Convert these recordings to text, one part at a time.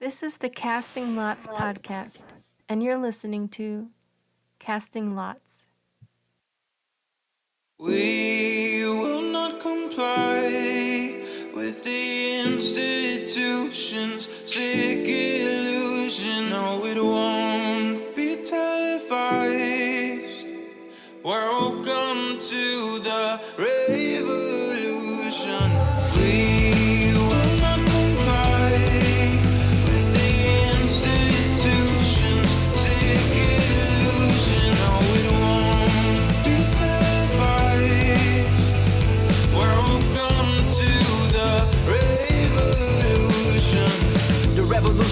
This is the Casting Lots podcast, and you're listening to Casting Lots. We will not comply with the institution's sick illusion. No, it won't be televised. Welcome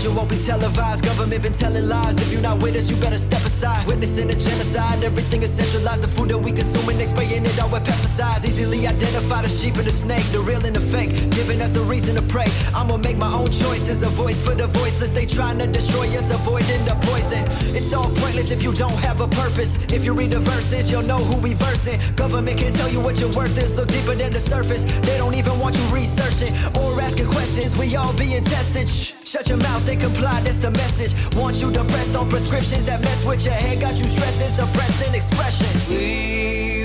revolution won't be televised. Government been telling lies. If you're not with us, you better step aside. Witnessing a genocide. Everything is centralized. The food that we consume and they spraying it all with pesticides. Easily identify the sheep and the snake, the real and the fake. Giving us a reason to pray. I'ma make my own choices. A voice for the voiceless. They trying to destroy us, avoiding the poison. It's all pointless if you don't have a purpose. If you read the verses, you'll know who we versing. Government can tell you what your worth is. Look deeper than the surface. They don't even want you researching or asking questions. We all being tested. Shh. Shut your mouth, they comply, that's the message. Want you depressed on prescriptions that mess with your head, got you stressing, suppressing expression. We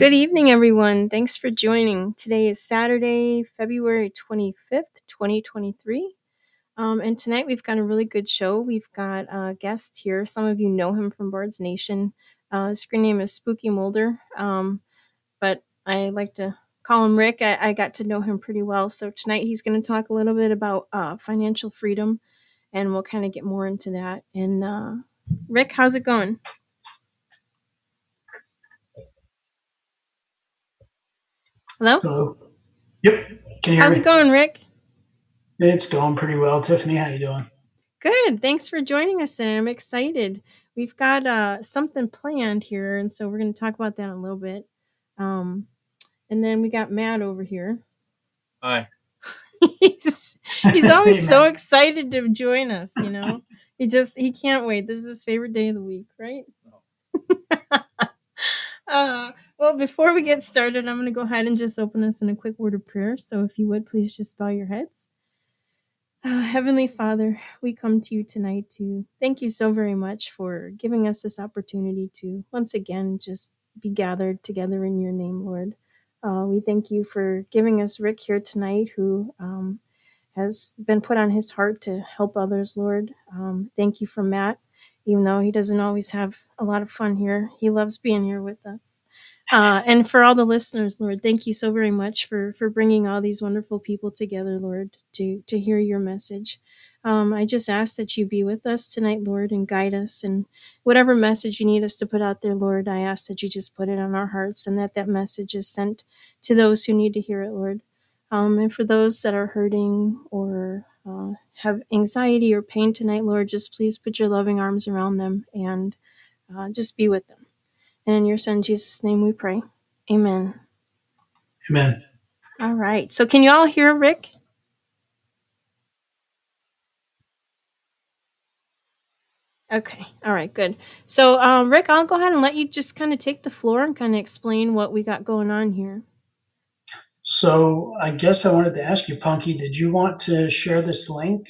Good evening, everyone. Thanks for joining. Today is Saturday, February 25th, 2023. Um, and tonight we've got a really good show. We've got a guest here. Some of you know him from Bard's Nation. Uh, his screen name is Spooky Mulder, um, but I like to call him Rick. I, I got to know him pretty well. So tonight he's going to talk a little bit about uh, financial freedom, and we'll kind of get more into that. And uh, Rick, how's it going? Hello? Hello. Yep. Can you hear How's me? it going, Rick? It's going pretty well. Tiffany, how you doing? Good. Thanks for joining us and I'm excited. We've got uh, something planned here, and so we're going to talk about that in a little bit. Um, and then we got Matt over here. Hi. he's he's always Hey, so excited to join us. You know, he just he can't wait. This is his favorite day of the week, right? uh, well, before we get started, I'm going to go ahead and just open us in a quick word of prayer. So, if you would please just bow your heads. Uh, Heavenly Father, we come to you tonight to thank you so very much for giving us this opportunity to once again just be gathered together in your name, Lord. Uh, we thank you for giving us Rick here tonight, who um, has been put on his heart to help others, Lord. Um, thank you for Matt, even though he doesn't always have a lot of fun here. He loves being here with us. Uh, and for all the listeners, Lord, thank you so very much for for bringing all these wonderful people together, Lord, to to hear your message. Um, I just ask that you be with us tonight, Lord, and guide us. And whatever message you need us to put out there, Lord, I ask that you just put it on our hearts and that that message is sent to those who need to hear it, Lord. Um, and for those that are hurting or uh, have anxiety or pain tonight, Lord, just please put your loving arms around them and uh, just be with them. And in your son Jesus' name we pray. Amen. Amen. All right. So can you all hear Rick? Okay. All right, good. So um, Rick, I'll go ahead and let you just kind of take the floor and kind of explain what we got going on here. So I guess I wanted to ask you, Punky, did you want to share this link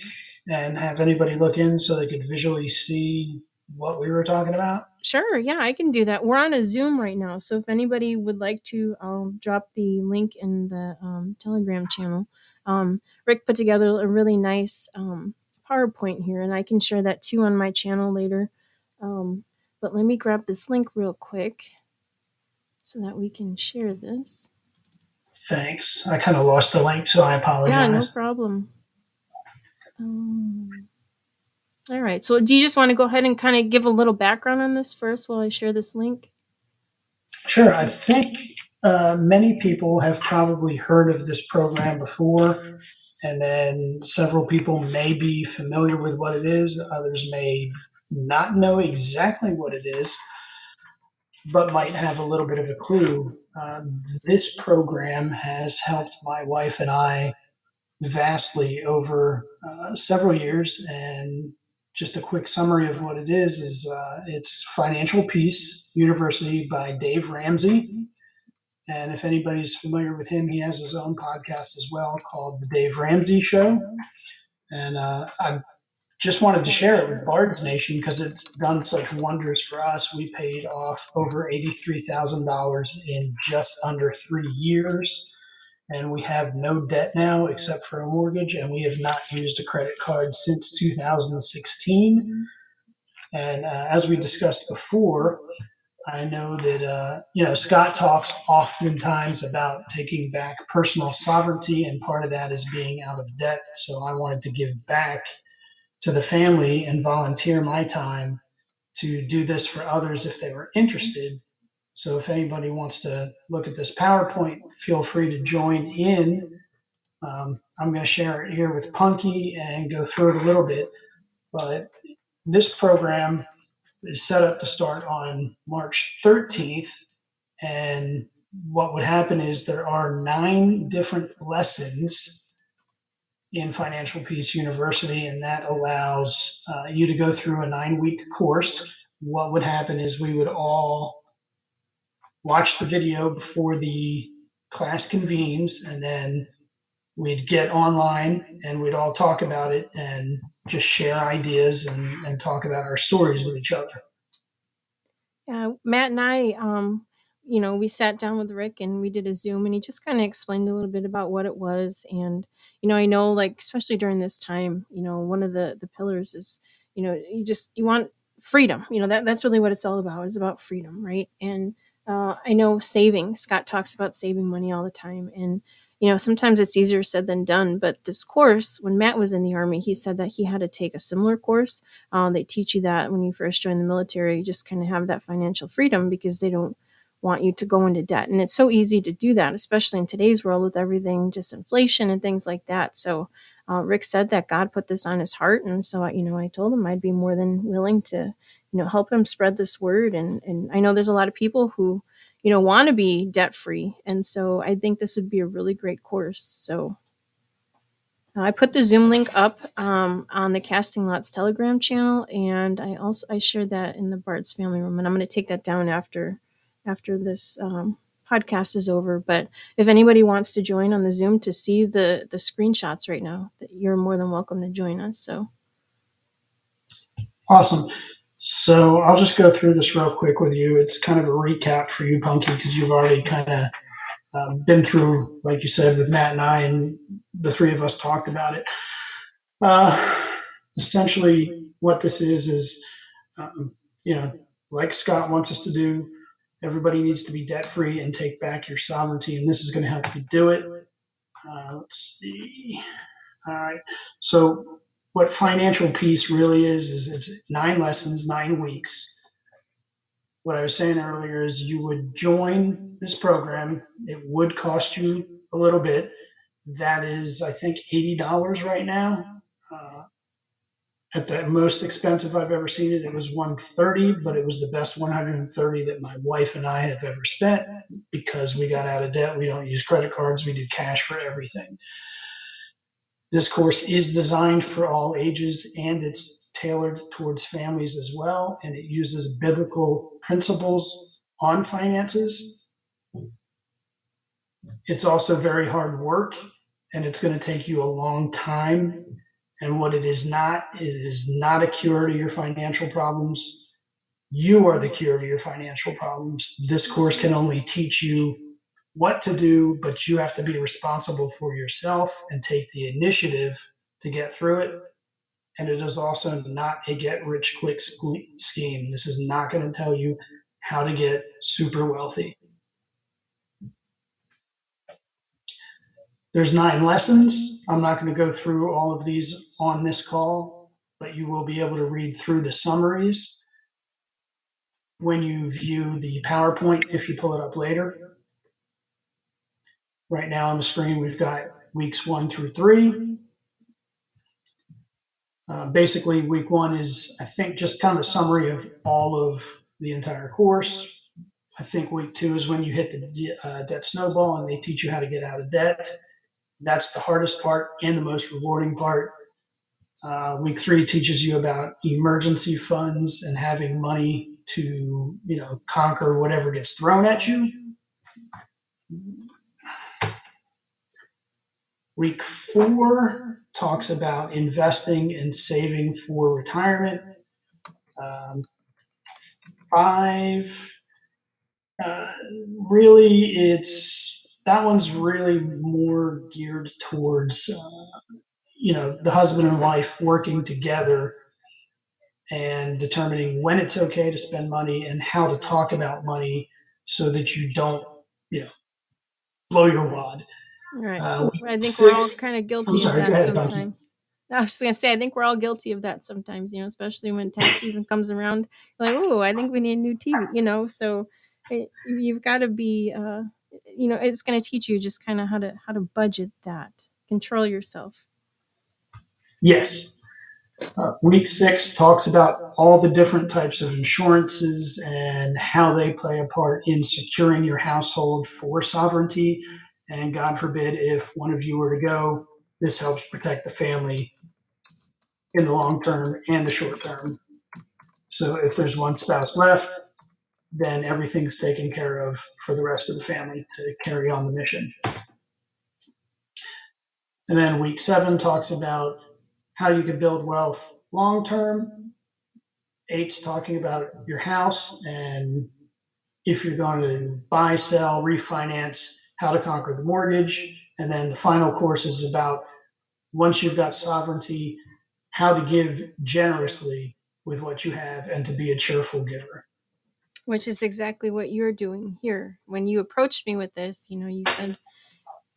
and have anybody look in so they could visually see what we were talking about? Sure, yeah, I can do that. We're on a Zoom right now, so if anybody would like to, I'll drop the link in the um, Telegram channel. Um, Rick put together a really nice um, PowerPoint here, and I can share that too on my channel later. Um, but let me grab this link real quick so that we can share this. Thanks. I kind of lost the link, so I apologize. Yeah, no problem. Um, all right, so do you just want to go ahead and kind of give a little background on this first while I share this link? Sure. I think uh, many people have probably heard of this program before, and then several people may be familiar with what it is. Others may not know exactly what it is. but might have a little bit of a clue. Uh, this program has helped my wife and I vastly over uh, several years. And just a quick summary of what it is is uh, it's Financial Peace University by Dave Ramsey. And if anybody's familiar with him, he has his own podcast as well called The Dave Ramsey Show. And uh, I just wanted to share it with Bards Nation because it's done such wonders for us. We paid off over $83,000 in just under three years. And we have no debt now except for a mortgage. And we have not used a credit card since 2016. And uh, as we discussed before, I know that uh, you know Scott talks oftentimes about taking back personal sovereignty, and part of that is being out of debt. So I wanted to give back to the family and volunteer my time to do this for others if they were interested. So if anybody wants to look at this PowerPoint, feel free to join in. Um, I'm going to share it here with Punky and go through it a little bit. But this program is set up to start on March 13th. And what would happen is there are nine different lessons in Financial Peace University, and that allows uh, you to go through a nine week course. What would happen is we would all watch the video before the class convenes, and then we'd get online and we'd all talk about it and just share ideas and, and talk about our stories with each other. Yeah, Matt and I, um, you know, we sat down with Rick and we did a Zoom, and he just kind of explained a little bit about what it was. And you know, I know, like especially during this time, you know, one of the the pillars is, you know, you just you want freedom. You know, that that's really what it's all about. It's about freedom, right? And uh, I know saving. Scott talks about saving money all the time, and you know, sometimes it's easier said than done. But this course, when Matt was in the army, he said that he had to take a similar course. Uh, they teach you that when you first join the military, you just kind of have that financial freedom because they don't want you to go into debt. And it's so easy to do that, especially in today's world with everything, just inflation and things like that. So uh, Rick said that God put this on his heart. And so, I, you know, I told him I'd be more than willing to, you know, help him spread this word. And, and I know there's a lot of people who, you know, want to be debt free. And so I think this would be a really great course. So uh, I put the Zoom link up um, on the Casting Lots Telegram channel, and I also I shared that in the Bard's family room, and I'm going to take that down after after this um, podcast is over. But if anybody wants to join on the Zoom to see the the screenshots right now, you're more than welcome to join us. So Awesome. So I'll just go through this real quick with you. It's kind of a recap for you, Punky, because you've already kind of uh, been through, like you said, with Matt and I, and the three of us talked about it. Uh, essentially, what this is is, um, you know, like Scott wants us to do, everybody needs to be debt free and take back your sovereignty, and this is going to help you do it. Uh, let's see. All right. So, what financial peace really is is it's nine lessons, nine weeks. What I was saying earlier is you would join this program. It would cost you a little bit. That is, I think, eighty dollars right now. Uh, at the most expensive I've ever seen it, it was 130, but it was the best 130 that my wife and I have ever spent because we got out of debt. We don't use credit cards, we do cash for everything. This course is designed for all ages and it's tailored towards families as well, and it uses biblical principles on finances. It's also very hard work and it's going to take you a long time and what it is not, it is not a cure to your financial problems. You are the cure to your financial problems. This course can only teach you what to do, but you have to be responsible for yourself and take the initiative to get through it. And it is also not a get rich quick scheme. This is not going to tell you how to get super wealthy. There's nine lessons. I'm not going to go through all of these on this call, but you will be able to read through the summaries when you view the PowerPoint if you pull it up later. Right now on the screen, we've got weeks one through three. Uh, basically, week one is, I think, just kind of a summary of all of the entire course. I think week two is when you hit the uh, debt snowball and they teach you how to get out of debt. That's the hardest part and the most rewarding part. Uh, week three teaches you about emergency funds and having money to, you know, conquer whatever gets thrown at you. Week four talks about investing and saving for retirement. Um, five, uh, really, it's that one's really more geared towards, uh, you know, the husband and wife working together and determining when it's okay to spend money and how to talk about money so that you don't, you know, blow your wad. Right. Uh, I think six, we're all kind of guilty of sorry, that ahead, sometimes. I was just gonna say, I think we're all guilty of that sometimes. You know, especially when tax season comes around. Like, oh, I think we need a new TV. You know, so it, you've got to be. Uh, you know, it's going to teach you just kind of how to how to budget that, control yourself. Yes. Uh, week six talks about all the different types of insurances and how they play a part in securing your household for sovereignty. And God forbid, if one of you were to go, this helps protect the family in the long term and the short term. So if there's one spouse left, then everything's taken care of for the rest of the family to carry on the mission. And then week seven talks about how you can build wealth long term. Eight's talking about your house and if you're going to buy, sell, refinance, how to conquer the mortgage. And then the final course is about once you've got sovereignty, how to give generously with what you have and to be a cheerful giver. which is exactly what you're doing here. When you approached me with this, you know, you said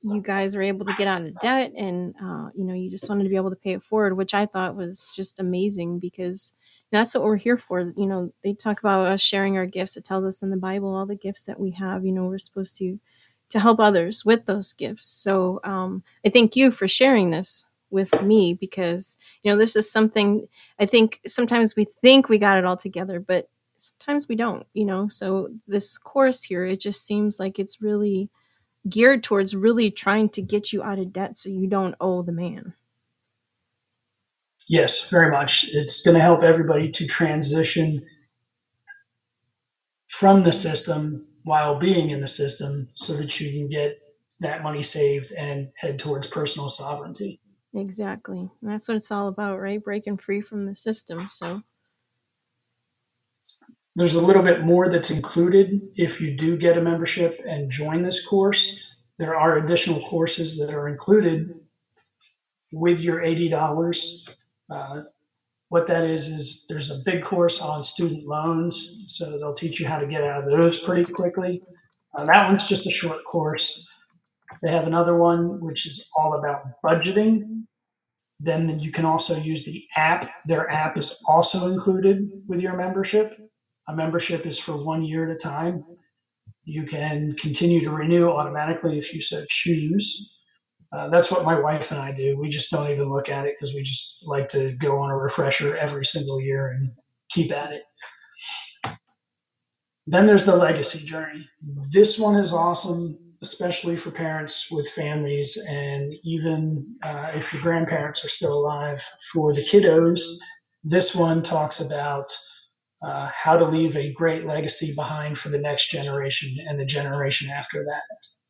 you guys were able to get out of debt and, uh, you know, you just wanted to be able to pay it forward, which I thought was just amazing because that's what we're here for. You know, they talk about us sharing our gifts. It tells us in the Bible all the gifts that we have, you know, we're supposed to to help others with those gifts. So um, I thank you for sharing this with me because, you know, this is something I think sometimes we think we got it all together, but sometimes we don't, you know. So this course here, it just seems like it's really geared towards really trying to get you out of debt so you don't owe the man. Yes, very much. It's going to help everybody to transition from the system while being in the system so that you can get that money saved and head towards personal sovereignty. Exactly. And that's what it's all about, right? Breaking free from the system. So There's a little bit more that's included if you do get a membership and join this course. There are additional courses that are included with your $80. Uh, what that is, is there's a big course on student loans. So they'll teach you how to get out of those pretty quickly. Uh, that one's just a short course. They have another one which is all about budgeting. Then you can also use the app. Their app is also included with your membership. A membership is for one year at a time. You can continue to renew automatically if you so choose. Uh, that's what my wife and I do. We just don't even look at it because we just like to go on a refresher every single year and keep at it. Then there's the legacy journey. This one is awesome, especially for parents with families, and even uh, if your grandparents are still alive. For the kiddos, this one talks about uh, how to leave a great legacy behind for the next generation and the generation after that.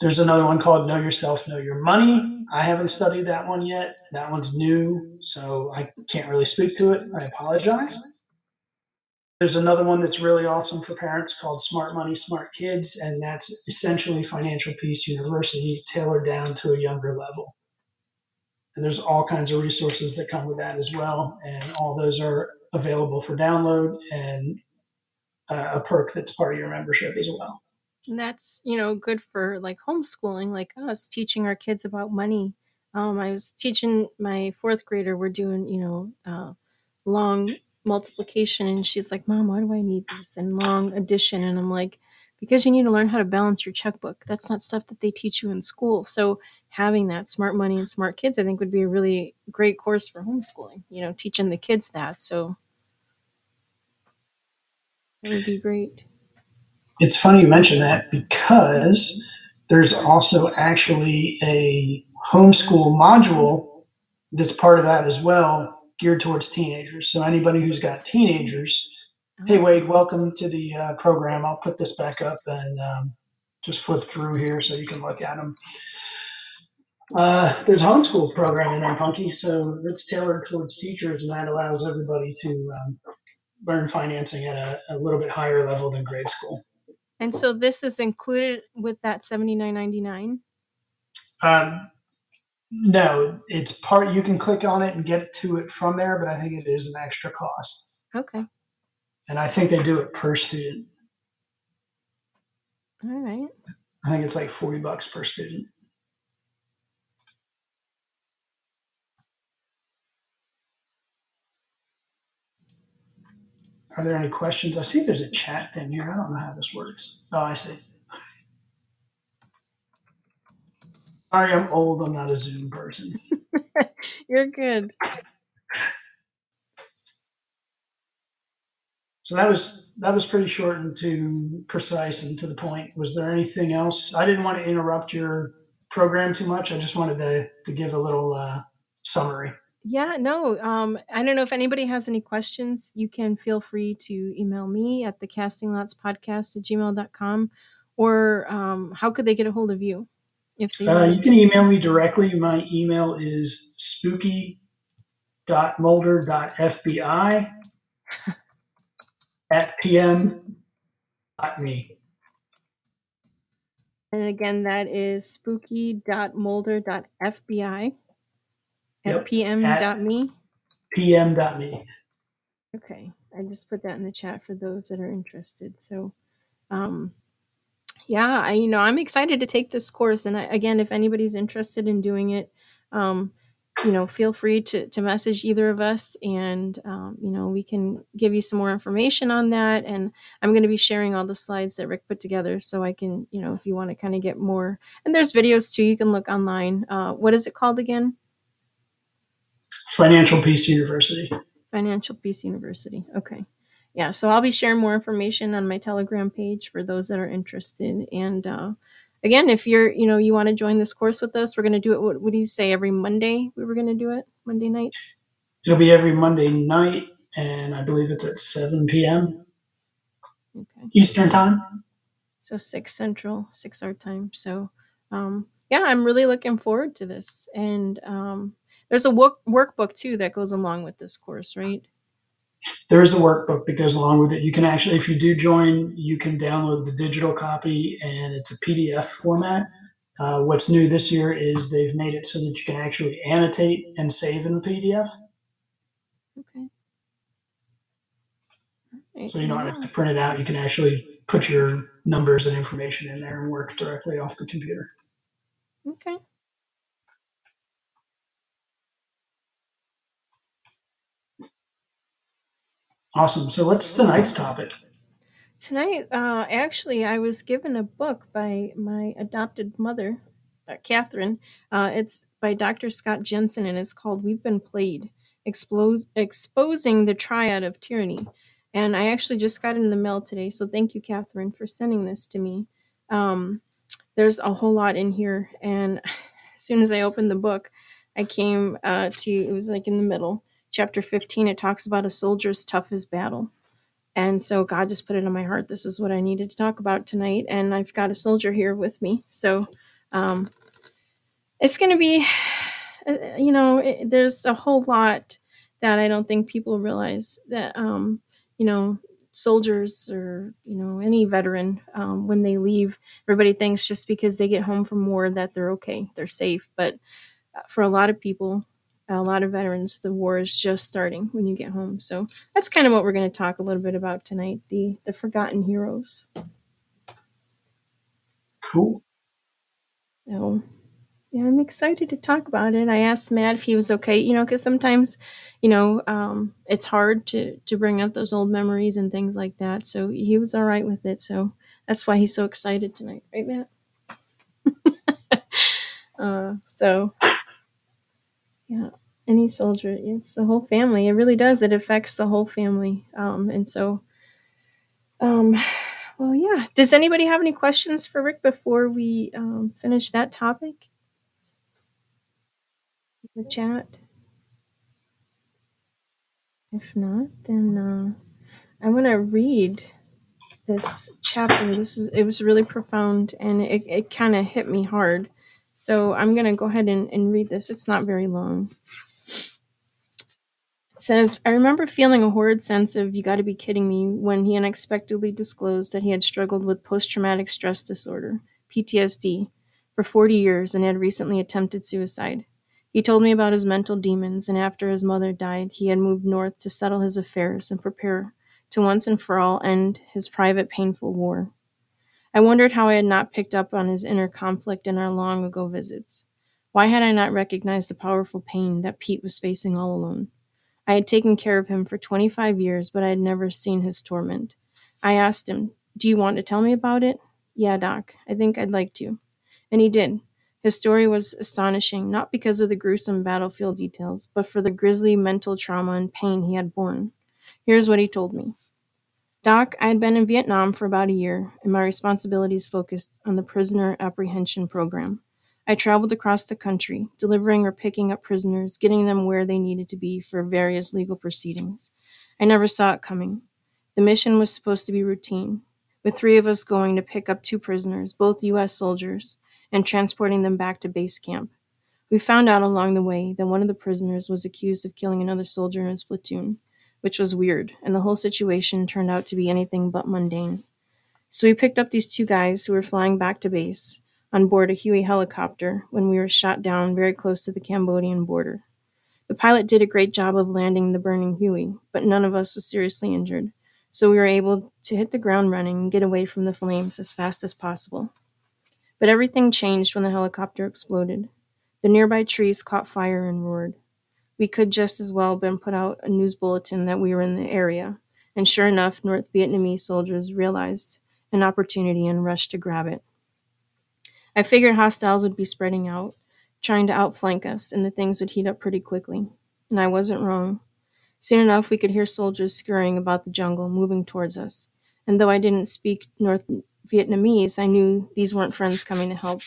There's another one called Know Yourself, Know Your Money. I haven't studied that one yet. That one's new, so I can't really speak to it. I apologize. There's another one that's really awesome for parents called Smart Money, Smart Kids, and that's essentially Financial Peace University tailored down to a younger level. And there's all kinds of resources that come with that as well, and all those are available for download and uh, a perk that's part of your membership as well. And that's, you know, good for like homeschooling, like us, teaching our kids about money. Um, I was teaching my fourth grader, we're doing, you know, uh, long multiplication, and she's like, Mom, why do I need this? And long addition. And I'm like, because you need to learn how to balance your checkbook. That's not stuff that they teach you in school. So having that smart money and smart kids, I think would be a really great course for homeschooling, you know, teaching the kids that. So That would be great. It's funny you mention that because there's also actually a homeschool module that's part of that as well, geared towards teenagers. So anybody who's got teenagers, hey Wade, welcome to the uh, program. I'll put this back up and um, just flip through here so you can look at them. Uh, there's a homeschool program in there, Punky, so it's tailored towards teachers, and that allows everybody to um, learn financing at a, a little bit higher level than grade school. And so this is included with that seventy nine ninety nine. Um, no, it's part. You can click on it and get to it from there, but I think it is an extra cost, Okay. and I think they do it per student. All right. I think it's like forty bucks per student. Are there any questions? I see there's a chat thing here. I don't know how this works. Oh, I see. Sorry, I'm old. I'm not a Zoom person. You're good. So that was that was pretty short and to precise and to the point. Was there anything else? I didn't want to interrupt your program too much. I just wanted to to give a little uh, summary. Yeah, no. Um, I don't know if anybody has any questions. You can feel free to email me at the casting lots podcast at gmail.com or um, how could they get a hold of you if they Uh, you can email me directly. My email is spooky.mulder.fbi at pm.me. And again, that is spooky.mulder.fbi at Yep, pm.me. pm.me. Okay, I just put that in the chat for those that are interested. So, um, yeah, I you know I'm excited to take this course, and I, again, if anybody's interested in doing it, um, you know, feel free to to message either of us, and um, you know we can give you some more information on that. And I'm going to be sharing all the slides that Rick put together, so I can you know if you want to kind of get more, and there's videos too. You can look online. Uh, what is it called again? Financial Peace University. Financial Peace University. Okay. Yeah, so I'll be sharing more information on my Telegram page for those that are interested. And uh, again, if you're, you know, you want to join this course with us, we're going to do it. What, what do you say? Every Monday we were going to do it. Monday night. It'll be every Monday night, and I believe it's at 7 p.m. Okay. Eastern Time. So six central, six our time. So um, yeah, I'm really looking forward to this. And um, there's a work workbook too that goes along with this course, right? There is a workbook that goes along with it. You can actually, if you do join, you can download the digital copy, and it's a PDF format. Uh, what's new this year is they've made it so that you can actually annotate and save in the PDF. Okay. Alright, So you don't have to print it out. You can actually put your numbers and information in there and work directly off the computer. Okay. Awesome. So what's tonight's topic? Tonight, uh, actually, I was given a book by my adopted mother, uh, Catherine. Uh, it's by Dr. Scott Jensen, and it's called "We've Been Played: Explos- Exposing the Triad of Tyranny." And I actually just got it in the mail today, so thank you, Catherine, for sending this to me. Um, there's a whole lot in here, and as soon as I opened the book, I came uh, to it was like in the middle, chapter 15. It talks about a soldier's toughest battle and so God just put it on my heart. This is what I needed to talk about tonight. And I've got a soldier here with me. So um, it's going to be, uh, you know, it, there's a whole lot that I don't think people realize that, um, you know, soldiers or, you know, any veteran, um, when they leave, everybody thinks just because they get home from war that they're okay, they're safe. But uh, for a lot of people, a lot of veterans, the war is just starting when you get home. So that's kind of what we're going to talk a little bit about tonight the the forgotten heroes. Cool. So yeah, I'm excited to talk about it. I asked Matt if he was okay, you know, because sometimes, you know, um, it's hard to to bring up those old memories and things like that. So he was all right with it. So that's why he's so excited tonight, right, Matt? uh, so yeah, any soldier, it's the whole family. It really does. It affects the whole family. Um, and so Um, well, yeah. Does anybody have any questions for Rick before we um, finish that topic? in The chat. If not, then uh, I'm gonna read this chapter. This is it was really profound and it, it kind of hit me hard. So I'm gonna go ahead and, and read this. It's not very long. Says, I remember feeling a horrid sense of you gotta be kidding me when he unexpectedly disclosed that he had struggled with post traumatic stress disorder, PTSD, for 40 years and had recently attempted suicide. He told me about his mental demons, and after his mother died, he had moved north to settle his affairs and prepare to once and for all end his private painful war. I wondered how I had not picked up on his inner conflict in our long ago visits. Why had I not recognized the powerful pain that Pete was facing all alone? I had taken care of him for 25 years, but I had never seen his torment. I asked him, Do you want to tell me about it? Yeah, Doc, I think I'd like to. And he did. His story was astonishing, not because of the gruesome battlefield details, but for the grisly mental trauma and pain he had borne. Here's what he told me. Doc, I had been in Vietnam for about a year, and my responsibilities focused on the prisoner apprehension program. I traveled across the country, delivering or picking up prisoners, getting them where they needed to be for various legal proceedings. I never saw it coming. The mission was supposed to be routine, with three of us going to pick up two prisoners, both U.S. soldiers, and transporting them back to base camp. We found out along the way that one of the prisoners was accused of killing another soldier in his platoon, which was weird, and the whole situation turned out to be anything but mundane. So we picked up these two guys who were flying back to base on board a Huey helicopter when we were shot down very close to the Cambodian border. The pilot did a great job of landing the burning Huey, but none of us was seriously injured, so we were able to hit the ground running and get away from the flames as fast as possible. But everything changed when the helicopter exploded. The nearby trees caught fire and roared. We could just as well have been put out a news bulletin that we were in the area, and sure enough, North Vietnamese soldiers realized an opportunity and rushed to grab it. I figured hostiles would be spreading out, trying to outflank us, and the things would heat up pretty quickly. And I wasn't wrong. Soon enough, we could hear soldiers scurrying about the jungle, moving towards us. And though I didn't speak North Vietnamese, I knew these weren't friends coming to help.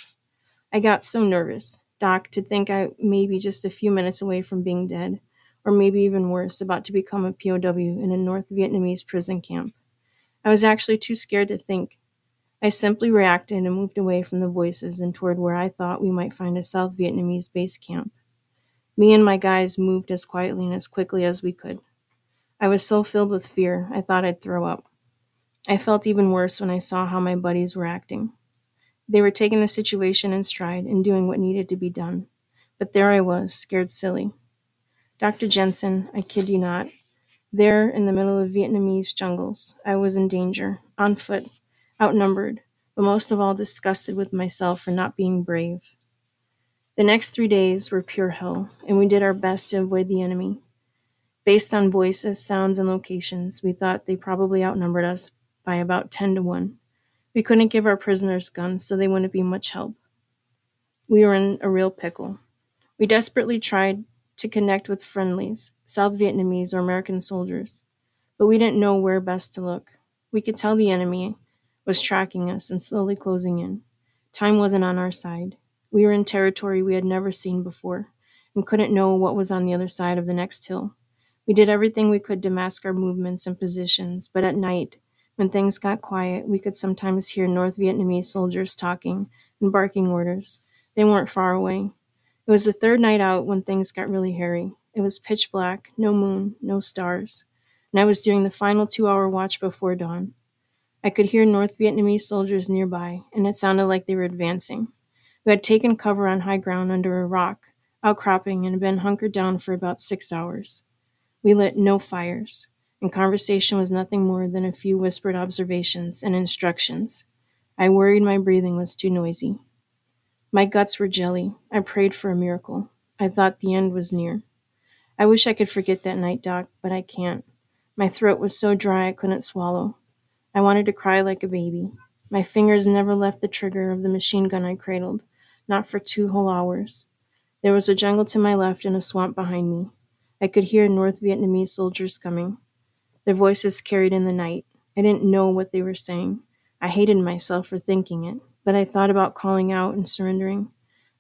I got so nervous, Doc, to think I may be just a few minutes away from being dead, or maybe even worse, about to become a POW in a North Vietnamese prison camp. I was actually too scared to think. I simply reacted and moved away from the voices and toward where I thought we might find a South Vietnamese base camp. Me and my guys moved as quietly and as quickly as we could. I was so filled with fear, I thought I'd throw up. I felt even worse when I saw how my buddies were acting. They were taking the situation in stride and doing what needed to be done. But there I was, scared silly. Dr. Jensen, I kid you not, there in the middle of Vietnamese jungles, I was in danger, on foot, outnumbered, but most of all disgusted with myself for not being brave. The next three days were pure hell, and we did our best to avoid the enemy. Based on voices, sounds, and locations, we thought they probably outnumbered us by about 10 to 1. We couldn't give our prisoners guns, so they wouldn't be much help. We were in a real pickle. We desperately tried to connect with friendlies, South Vietnamese or American soldiers, but we didn't know where best to look. We could tell the enemy was tracking us and slowly closing in. Time wasn't on our side. We were in territory we had never seen before and couldn't know what was on the other side of the next hill. We did everything we could to mask our movements and positions, but at night, when things got quiet, we could sometimes hear North Vietnamese soldiers talking and barking orders. They weren't far away. It was the third night out when things got really hairy. It was pitch black, no moon, no stars, and I was doing the final two hour watch before dawn. I could hear North Vietnamese soldiers nearby, and it sounded like they were advancing. We had taken cover on high ground under a rock, outcropping, and had been hunkered down for about six hours. We lit no fires, and conversation was nothing more than a few whispered observations and instructions. I worried my breathing was too noisy. My guts were jelly. I prayed for a miracle. I thought the end was near. I wish I could forget that night, Doc, but I can't. My throat was so dry I couldn't swallow. I wanted to cry like a baby. My fingers never left the trigger of the machine gun I cradled, not for two whole hours. There was a jungle to my left and a swamp behind me. I could hear North Vietnamese soldiers coming. Their voices carried in the night. I didn't know what they were saying. I hated myself for thinking it, but I thought about calling out and surrendering.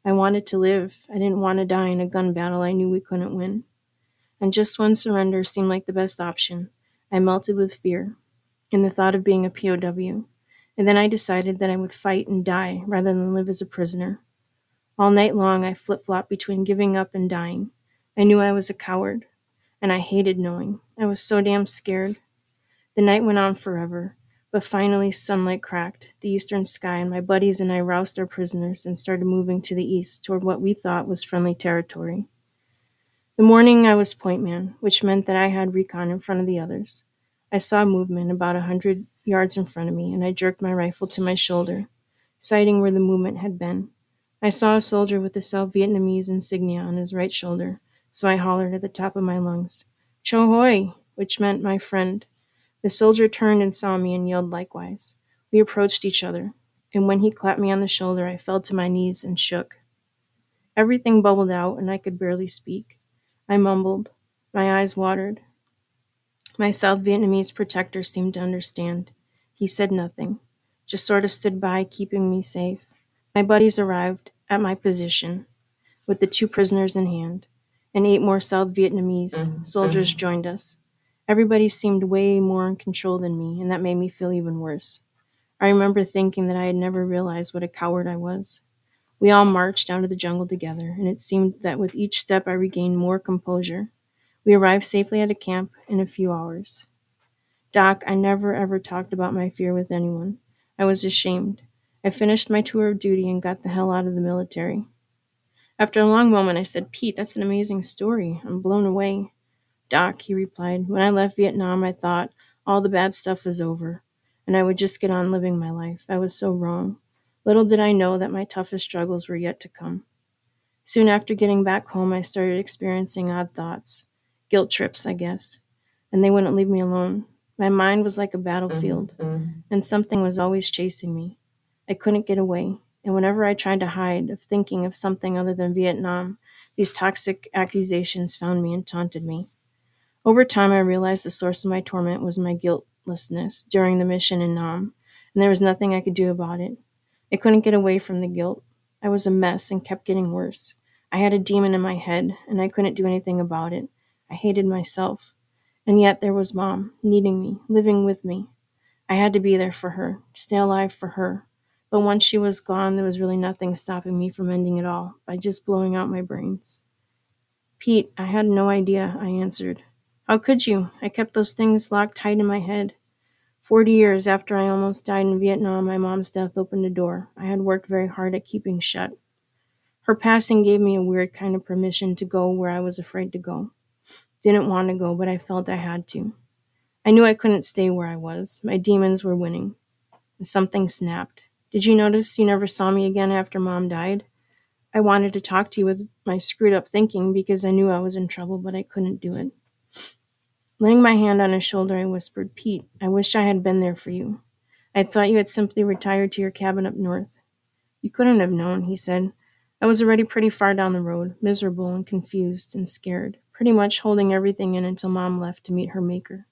I wanted to live. I didn't want to die in a gun battle I knew we couldn't win. And just when surrender seemed like the best option, I melted with fear and the thought of being a POW. And then I decided that I would fight and die rather than live as a prisoner. All night long, I flip flopped between giving up and dying. I knew I was a coward, and I hated knowing. I was so damn scared. The night went on forever, but finally sunlight cracked the eastern sky, and my buddies and I roused our prisoners and started moving to the east toward what we thought was friendly territory. The morning I was point man, which meant that I had recon in front of the others. I saw movement about a hundred yards in front of me, and I jerked my rifle to my shoulder, sighting where the movement had been. I saw a soldier with the South Vietnamese insignia on his right shoulder, so I hollered at the top of my lungs, Cho hoi, which meant my friend. The soldier turned and saw me and yelled likewise. We approached each other, and when he clapped me on the shoulder, I fell to my knees and shook. Everything bubbled out, and I could barely speak. I mumbled. My eyes watered. My South Vietnamese protector seemed to understand. He said nothing, just sort of stood by, keeping me safe. My buddies arrived at my position with the two prisoners in hand, and eight more South Vietnamese mm-hmm. soldiers mm-hmm. joined us. Everybody seemed way more in control than me, and that made me feel even worse. I remember thinking that I had never realized what a coward I was. We all marched out of the jungle together, and it seemed that with each step I regained more composure. We arrived safely at a camp in a few hours. Doc, I never ever talked about my fear with anyone. I was ashamed. I finished my tour of duty and got the hell out of the military. After a long moment, I said, Pete, that's an amazing story. I'm blown away. Doc, he replied, when I left Vietnam, I thought all the bad stuff was over and I would just get on living my life. I was so wrong. Little did I know that my toughest struggles were yet to come. Soon after getting back home, I started experiencing odd thoughts. Guilt trips, I guess. And they wouldn't leave me alone. My mind was like a battlefield, mm-hmm, mm-hmm. and something was always chasing me. I couldn't get away. And whenever I tried to hide of thinking of something other than Vietnam, these toxic accusations found me and taunted me. Over time, I realized the source of my torment was my guiltlessness during the mission in Nam, and there was nothing I could do about it. I couldn't get away from the guilt. I was a mess and kept getting worse. I had a demon in my head, and I couldn't do anything about it. I hated myself. And yet there was Mom, needing me, living with me. I had to be there for her, stay alive for her. But once she was gone, there was really nothing stopping me from ending it all by just blowing out my brains. Pete, I had no idea, I answered. How could you? I kept those things locked tight in my head. Forty years after I almost died in Vietnam, my mom's death opened a door I had worked very hard at keeping shut. Her passing gave me a weird kind of permission to go where I was afraid to go. Didn't want to go, but I felt I had to. I knew I couldn't stay where I was. My demons were winning. And something snapped. Did you notice you never saw me again after mom died? I wanted to talk to you with my screwed up thinking because I knew I was in trouble, but I couldn't do it. Laying my hand on his shoulder, I whispered, Pete, I wish I had been there for you. I thought you had simply retired to your cabin up north. You couldn't have known, he said. I was already pretty far down the road, miserable and confused and scared, pretty much holding everything in until mom left to meet her maker.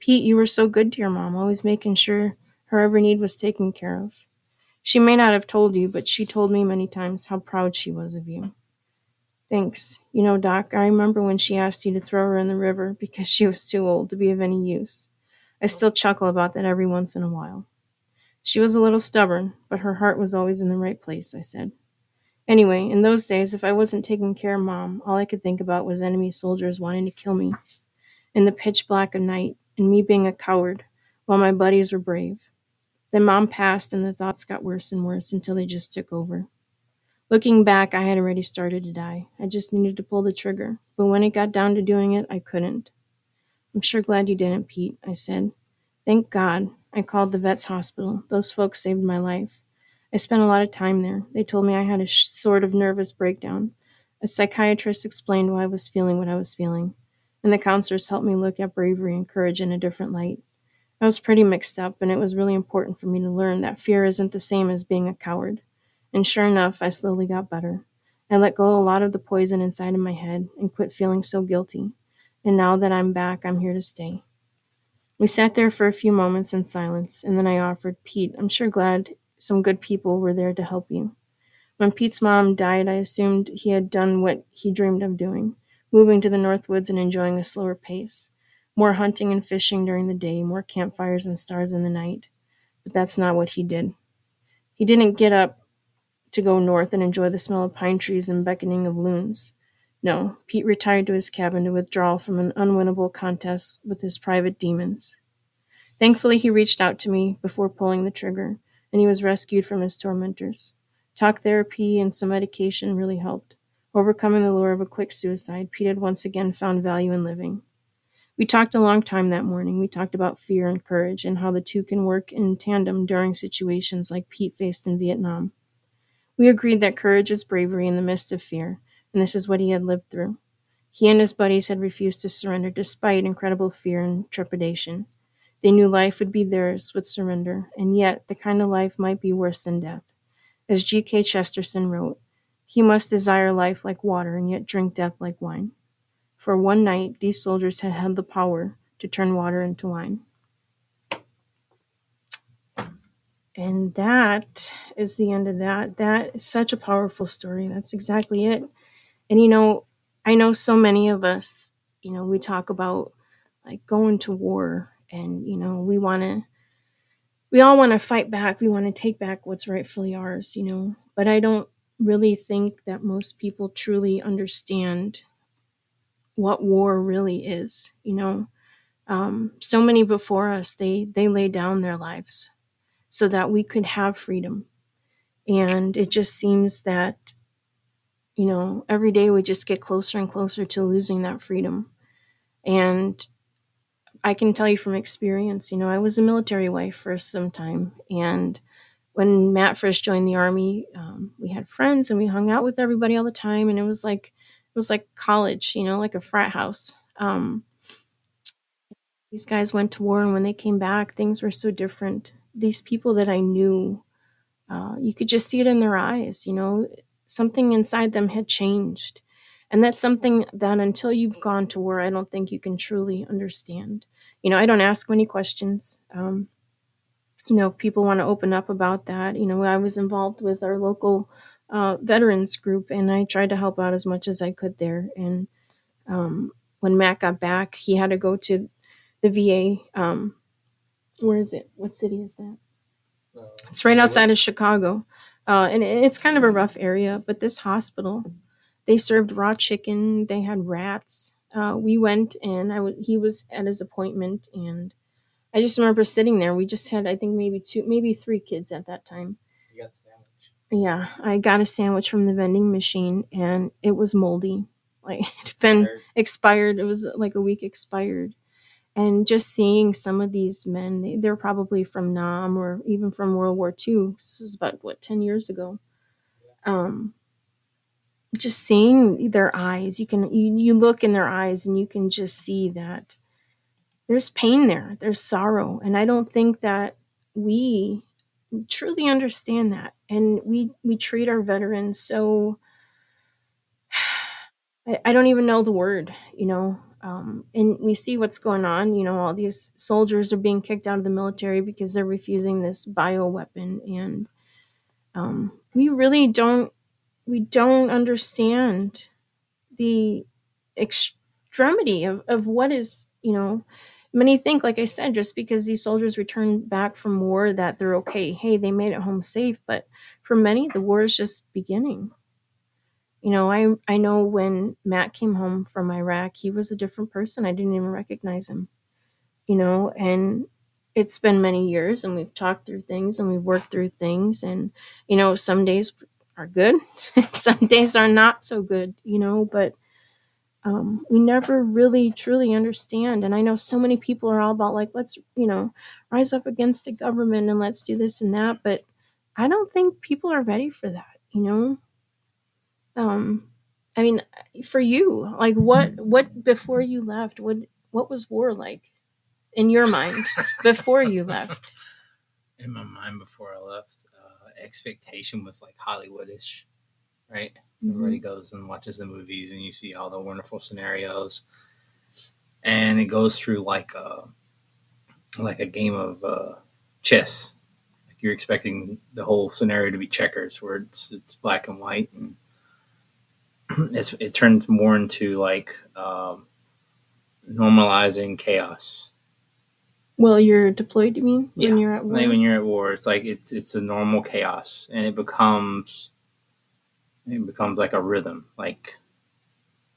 Pete, you were so good to your mom, always making sure her every need was taken care of. She may not have told you, but she told me many times how proud she was of you. Thanks. You know, Doc, I remember when she asked you to throw her in the river because she was too old to be of any use. I still chuckle about that every once in a while. She was a little stubborn, but her heart was always in the right place, I said. Anyway, in those days, if I wasn't taking care of Mom, all I could think about was enemy soldiers wanting to kill me. In the pitch black of night, and me being a coward, while my buddies were brave. Then Mom passed, and the thoughts got worse and worse until they just took over. Looking back, I had already started to die. I just needed to pull the trigger. But when it got down to doing it, I couldn't. I'm sure glad you didn't, Pete, I said. Thank God. I called the vet's hospital. Those folks saved my life. I spent a lot of time there. They told me I had a sh- sort of nervous breakdown. A psychiatrist explained why I was feeling what I was feeling. And the counselors helped me look at bravery and courage in a different light. I was pretty mixed up, and it was really important for me to learn that fear isn't the same as being a coward. And sure enough, I slowly got better. I let go a lot of the poison inside of my head and quit feeling so guilty. And now that I'm back, I'm here to stay. We sat there for a few moments in silence, and then I offered, Pete, I'm sure glad some good people were there to help you. When Pete's mom died, I assumed he had done what he dreamed of doing moving to the Northwoods and enjoying a slower pace. More hunting and fishing during the day, more campfires and stars in the night. But that's not what he did. He didn't get up to go north and enjoy the smell of pine trees and beckoning of loons. No, Pete retired to his cabin to withdraw from an unwinnable contest with his private demons. Thankfully, he reached out to me before pulling the trigger, and he was rescued from his tormentors. Talk therapy and some medication really helped. Overcoming the lure of a quick suicide, Pete had once again found value in living. We talked a long time that morning. We talked about fear and courage and how the two can work in tandem during situations like Pete faced in Vietnam. We agreed that courage is bravery in the midst of fear, and this is what he had lived through. He and his buddies had refused to surrender despite incredible fear and trepidation. They knew life would be theirs with surrender, and yet the kind of life might be worse than death. As G.K. Chesterton wrote, he must desire life like water and yet drink death like wine. For one night, these soldiers had had the power to turn water into wine. And that is the end of that. That is such a powerful story. That's exactly it. And you know, I know so many of us, you know, we talk about like going to war and, you know, we want to, we all want to fight back. We want to take back what's rightfully ours, you know. But I don't really think that most people truly understand what war really is, you know. Um, so many before us, they they laid down their lives so that we could have freedom. And it just seems that, you know, every day we just get closer and closer to losing that freedom. And I can tell you from experience, you know, I was a military wife for some time. And when Matt first joined the army, um, we had friends and we hung out with everybody all the time. And it was like, it was like college, you know, like a frat house. Um, these guys went to war, and when they came back, things were so different. These people that I knew, uh, you could just see it in their eyes, you know, something inside them had changed. And that's something that until you've gone to war, I don't think you can truly understand. You know, I don't ask many questions. Um, you know, if people want to open up about that. You know, I was involved with our local uh, veterans group, and I tried to help out as much as I could there. And um, when Matt got back, he had to go to the VA. Um, where is it? What city is that? It's right outside of Chicago, uh, and it's kind of a rough area. But this hospital, they served raw chicken. They had rats. Uh, we went, and I w- he was at his appointment, and I just remember sitting there. We just had, I think, maybe two, maybe three kids at that time. You got the sandwich. Yeah, I got a sandwich from the vending machine, and it was moldy. Like it'd been expired. It was like a week expired. And just seeing some of these men, they, they're probably from Nam or even from World War II. This is about what ten years ago. Um, just seeing their eyes, you can you, you look in their eyes and you can just see that there's pain there, there's sorrow, and I don't think that we truly understand that, and we we treat our veterans so I, I don't even know the word, you know. Um, and we see what's going on. You know, all these soldiers are being kicked out of the military because they're refusing this bio weapon, and um, we really don't we don't understand the extremity of, of what is you know many think like i said just because these soldiers return back from war that they're okay hey they made it home safe but for many the war is just beginning you know, I I know when Matt came home from Iraq, he was a different person. I didn't even recognize him. You know, and it's been many years and we've talked through things and we've worked through things and you know, some days are good, some days are not so good, you know, but um, we never really truly understand. And I know so many people are all about like, let's, you know, rise up against the government and let's do this and that. But I don't think people are ready for that, you know? um i mean for you like what what before you left what what was war like in your mind before you left In my mind before I left, expectation was like Hollywoodish, right? Everybody goes and watches the movies, and you see all the wonderful scenarios, and it goes through like a like a game of uh, chess. Like you're expecting the whole scenario to be checkers, where it's it's black and white, and it's, it turns more into like um, normalizing chaos. Well, you're deployed. You mean Yeah, when you're at war? Like when you're at war, it's like it's it's a normal chaos, and it becomes it becomes like a rhythm. Like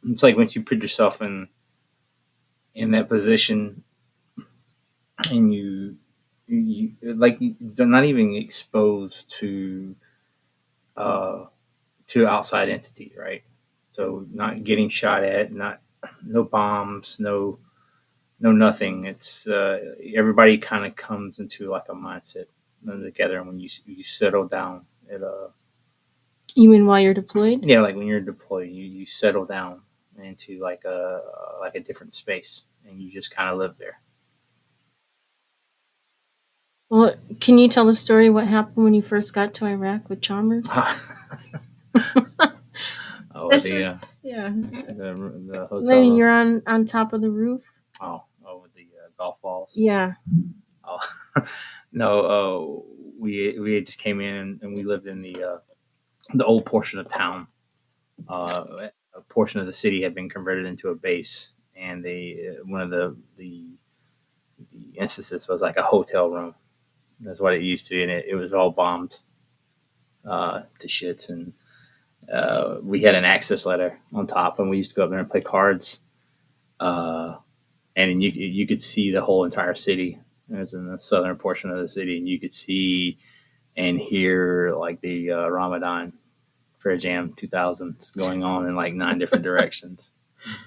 it's like once you put yourself in in that position, and you you like they're not even exposed to uh to outside entity, right? So not getting shot at, not no bombs, no no nothing. It's uh, everybody kind of comes into like a mindset together, and when you you settle down, it uh you mean while you're deployed? yeah, like when you're deployed, you you settle down into like a like a different space, and you just kind of live there. Well, can you tell the story what happened when you first got to Iraq with Chalmers? oh, This the, is- uh, yeah. the the hotel. Lenny, you're on on top of the roof. oh, oh, with the uh, golf balls. Yeah. Oh, no, uh, we we just came in and, and we lived in the uh, the old portion of town. Uh, a portion of the city had been converted into a base, and they uh, one of the the the instances was like a hotel room. That's what it used to be, and it, it was all bombed uh, to shits. And uh, we had an access letter on top, and we used to go up there and play cards. Uh, and you you could see the whole entire city. It was in the southern portion of the city, and you could see and hear like the uh, Ramadan Fair Jam 2000s going on in like nine different directions.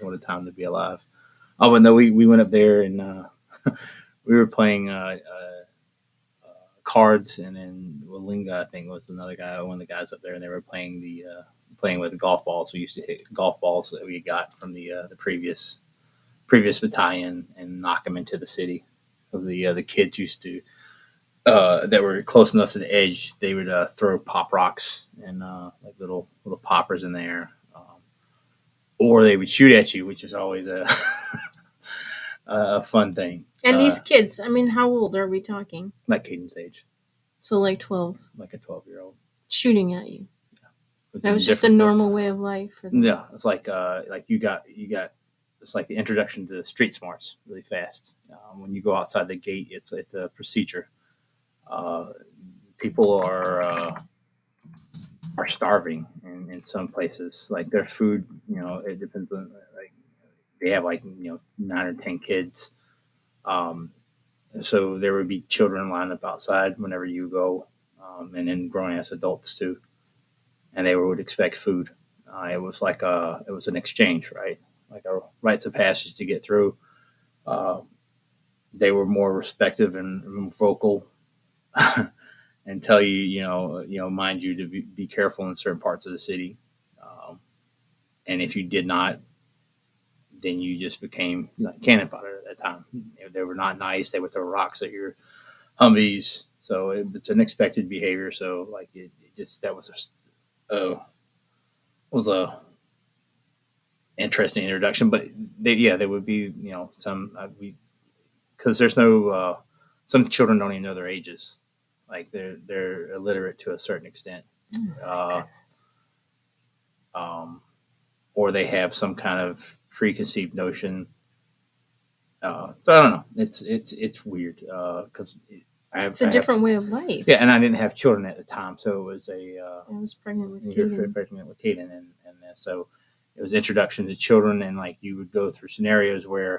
What a time to be alive! Oh, but no, we, we went up there and uh, we were playing uh, uh, uh, cards, and then Walinga, I think, was another guy, one of the guys up there, and they were playing the uh, playing with golf balls. We used to hit golf balls that we got from the uh, the previous previous battalion and knock them into the city. The uh, the kids used to uh, that were close enough to the edge, they would uh, throw pop rocks and uh, like little little poppers in there, um, or they would shoot at you, which is always a a fun thing. And Uh, these kids, I mean, how old are we talking? like Caden's age, So like twelve, like a twelve year old. shooting at you. Yeah. That was just a normal way of life. Yeah, it's like uh, like you got you got it's like the introduction to the street smarts really fast. Um, when you go outside the gate, it's it's a procedure. Uh, people are uh, are starving in, in some places. Like their food, you know, it depends on like they have like you know nine or ten kids. Um, so there would be children lined up outside whenever you go, um, and then grown ass adults too and they would expect food. Uh, it was like a, it was an exchange, right? Like a rites of passage to get through. Uh, they were more respective and, vocal, and tell you, you know, you know, mind you to be, be careful in certain parts of the city. Um, and if you did not, then you just became like cannon fodder at that time. They, they were not nice. They would throw rocks at your Humvees. So it, it's an expected behavior. So like it, it just that was a, uh, was a interesting introduction. But they, yeah, there would be you know some uh, we because there's no uh, some children don't even know their ages, like they're they're illiterate to a certain extent, uh, um, or they have some kind of preconceived notion. Uh, so I don't know. It's it's it's weird because I have It's a I have- different way of life. yeah, and I didn't have children at the time, so it was a uh, I was pregnant with Kaden. pregnant with Caden, and and uh, so it was introduction to children, and like you would go through scenarios where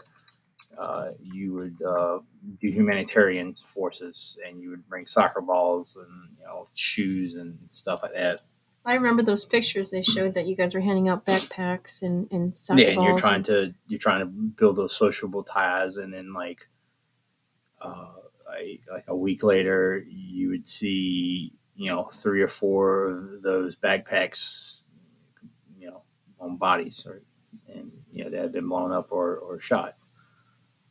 uh, you would uh, do humanitarian forces, and you would bring soccer balls and you know shoes and stuff like that. I remember those pictures they showed that you guys were handing out backpacks and and soccer yeah, and you're trying and- to you're trying to build those sociable ties, and then like uh, a, like a week later, you would see you know three or four of those backpacks, on bodies, or and you know that had been blown up or or shot.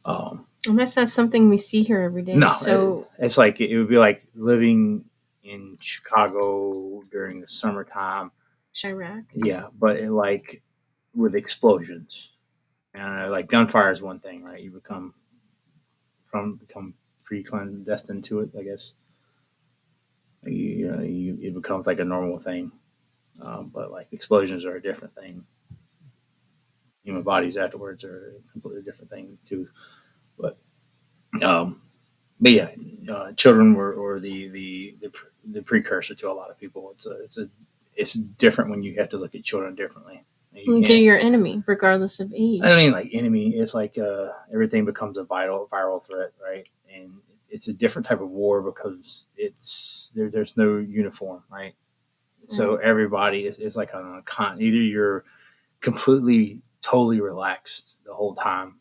Um, And that's not something we see here every day. no, so it- it's like it would be like living in Chicago during the summertime. Chiraq. Yeah, but it, like with explosions, and like gunfire is one thing, right? You become from become predestined to it, I guess. You, you know, you, it becomes like a normal thing. Um, but like explosions are a different thing. Human bodies afterwards are a completely different thing too. But um, but yeah, uh, children were or the, the the the precursor to a lot of people. It's a it's a it's different when you have to look at children differently. You They're your enemy, regardless of age. I don't mean like enemy. It's like uh, everything becomes a viral viral threat, right? And it's a different type of war because it's there. There's no uniform, right? So everybody is it's like on a con. Either you're completely totally relaxed the whole time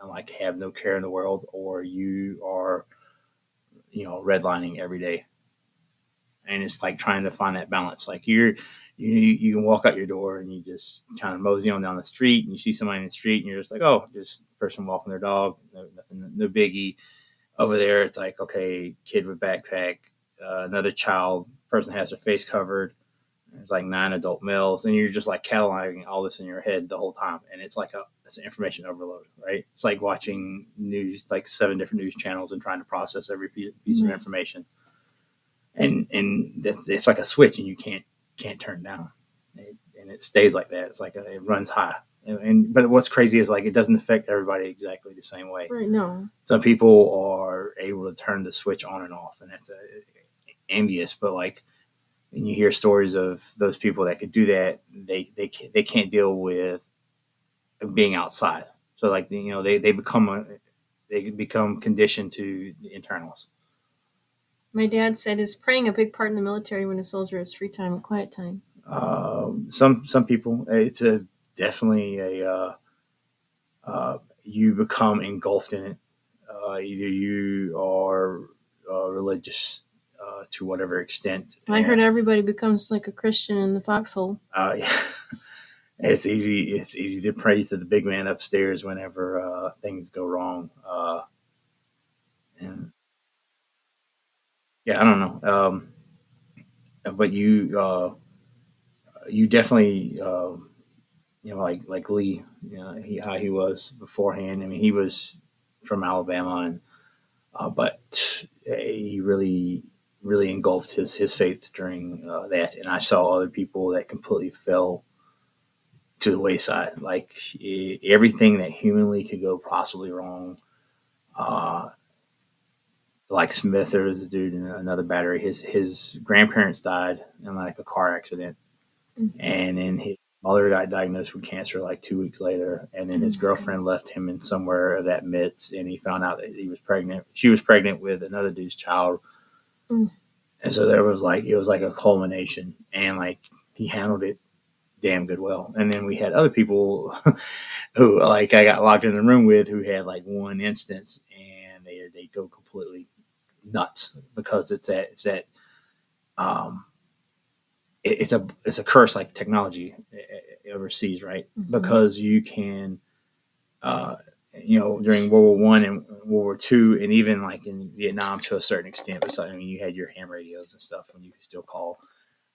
and like have no care in the world, or you are, you know, redlining every day. And it's like trying to find that balance. Like you're, you you can walk out your door and you just kind of mosey on down the street and you see somebody in the street and you're just like, oh, just person walking their dog, no, nothing, no biggie. Over there, it's like okay, kid with backpack, uh, another child, person has their face covered. There's like nine adult males, and you're just like cataloging all this in your head the whole time, and it's like a it's an information overload, right? It's like watching news, like seven different news channels, and trying to process every piece, piece of information, and and that's it's like a switch, and you can't can't turn down, it, and it stays like that. It's like a, it runs high, and, and but what's crazy is like it doesn't affect everybody exactly the same way Right, no. some people are able to turn the switch on and off, and that's uh envious. But like, when you hear stories of those people that could do that, they they can't, they can't deal with being outside. So like you know they they become a they become conditioned to the internals. My dad said, is praying a big part in the military when a soldier has free time and quiet time? Um, some some people it's a definitely a uh, uh, you become engulfed in it. Uh, either you are uh, religious uh, to whatever extent. I heard everybody becomes like a Christian in the foxhole. uh, yeah. it's easy. It's easy to pray to the big man upstairs whenever uh, things go wrong. Uh, and yeah, I don't know. Um, but you, uh, you definitely, uh, you know, like like Lee, you know, he how he was beforehand. I mean, he was from Alabama, and uh, but he really really engulfed his his faith during uh, that. And I saw other people that completely fell to the wayside. Like e- everything that humanly could go possibly wrong. Uh, like Smith, there was a dude in another battery. His his grandparents died in like a car accident, Mhm. and then his mother got diagnosed with cancer like two weeks later. And then his Oh girlfriend left him in somewhere of that midst, and he found out that he was pregnant. She was pregnant with another dude's child, Mm. and so there was like it was like a culmination, and like he handled it damn good well. And then we had other people who like I got locked in the room with who had like one instance and they they go completely nuts because it's that it's that um it, it's a it's a curse like technology uh, overseas right Mhm. because you can uh you know during World War One and World War Two and even like in Vietnam to a certain extent besides I mean you had your ham radios and stuff when you could still call.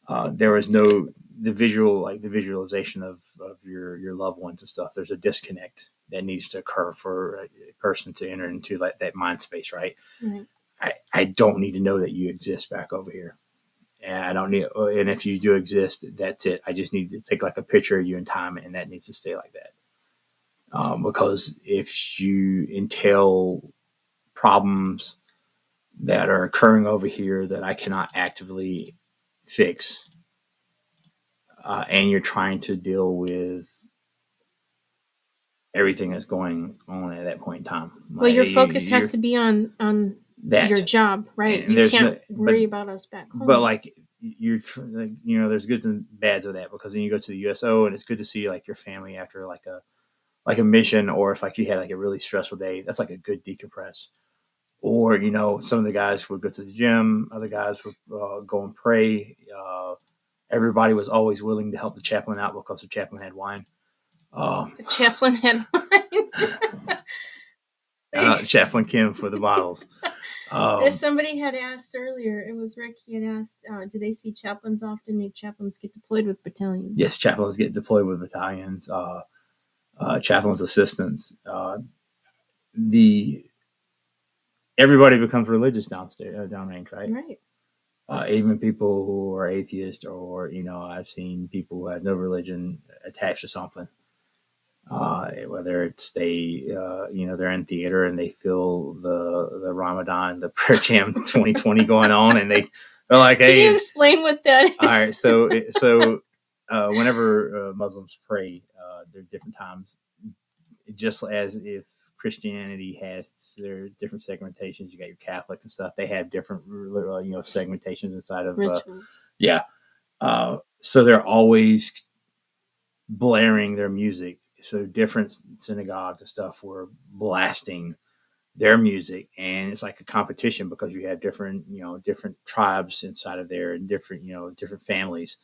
Uh, there was no the visual like the visualization of, of your your loved ones and stuff there's a disconnect that needs to occur for a person to enter into like that mind space right? Right. I, I don't need to know that you exist back over here. And i don't need and if you do exist that's it. I just need to take like a picture of you in time and that needs to stay like that um, because if you entail problems that are occurring over here that i cannot actively fix uh, and you're trying to deal with everything that's going on at that point in time. Well, your focus has to be on on that. your job, right? And you can't no- worry but- about us back home. but like you're tr- like, you know there's goods and bads of that because then you go to the USO and it's good to see like your family after like a like a mission or if like you had like a really stressful day that's like a good decompress or you know some of the guys would go to the gym other guys would uh, go and pray uh, everybody was always willing to help the chaplain out because the chaplain had wine um, the chaplain had wine. uh, chaplain Kim for the bottles um, As somebody had asked earlier, it was Rick. He had asked, uh, "Do they see chaplains often? Do chaplains get deployed with battalions?" yes, chaplains get deployed with battalions, uh, uh, chaplains assistants. Uh, the everybody becomes religious downstairs, uh, downrange, right? Right. Uh, even people who are atheists, or you know, I've seen people who have no religion attached to something. Uh, whether it's they, uh, you know, they're in theater and they feel the the Ramadan, the prayer jam 2020 going on, and they they're like, Can hey, you explain what that is? all right, so so uh, whenever uh, Muslims pray, there are different times, just as if Christianity has their different segmentations. You got your Catholics and stuff; they have different, uh, you know, segmentations inside of. Uh, yeah, uh, so they're always blaring their music. So different synagogues and stuff were blasting their music and it's like a competition because you have different you know different tribes inside of there and different you know different families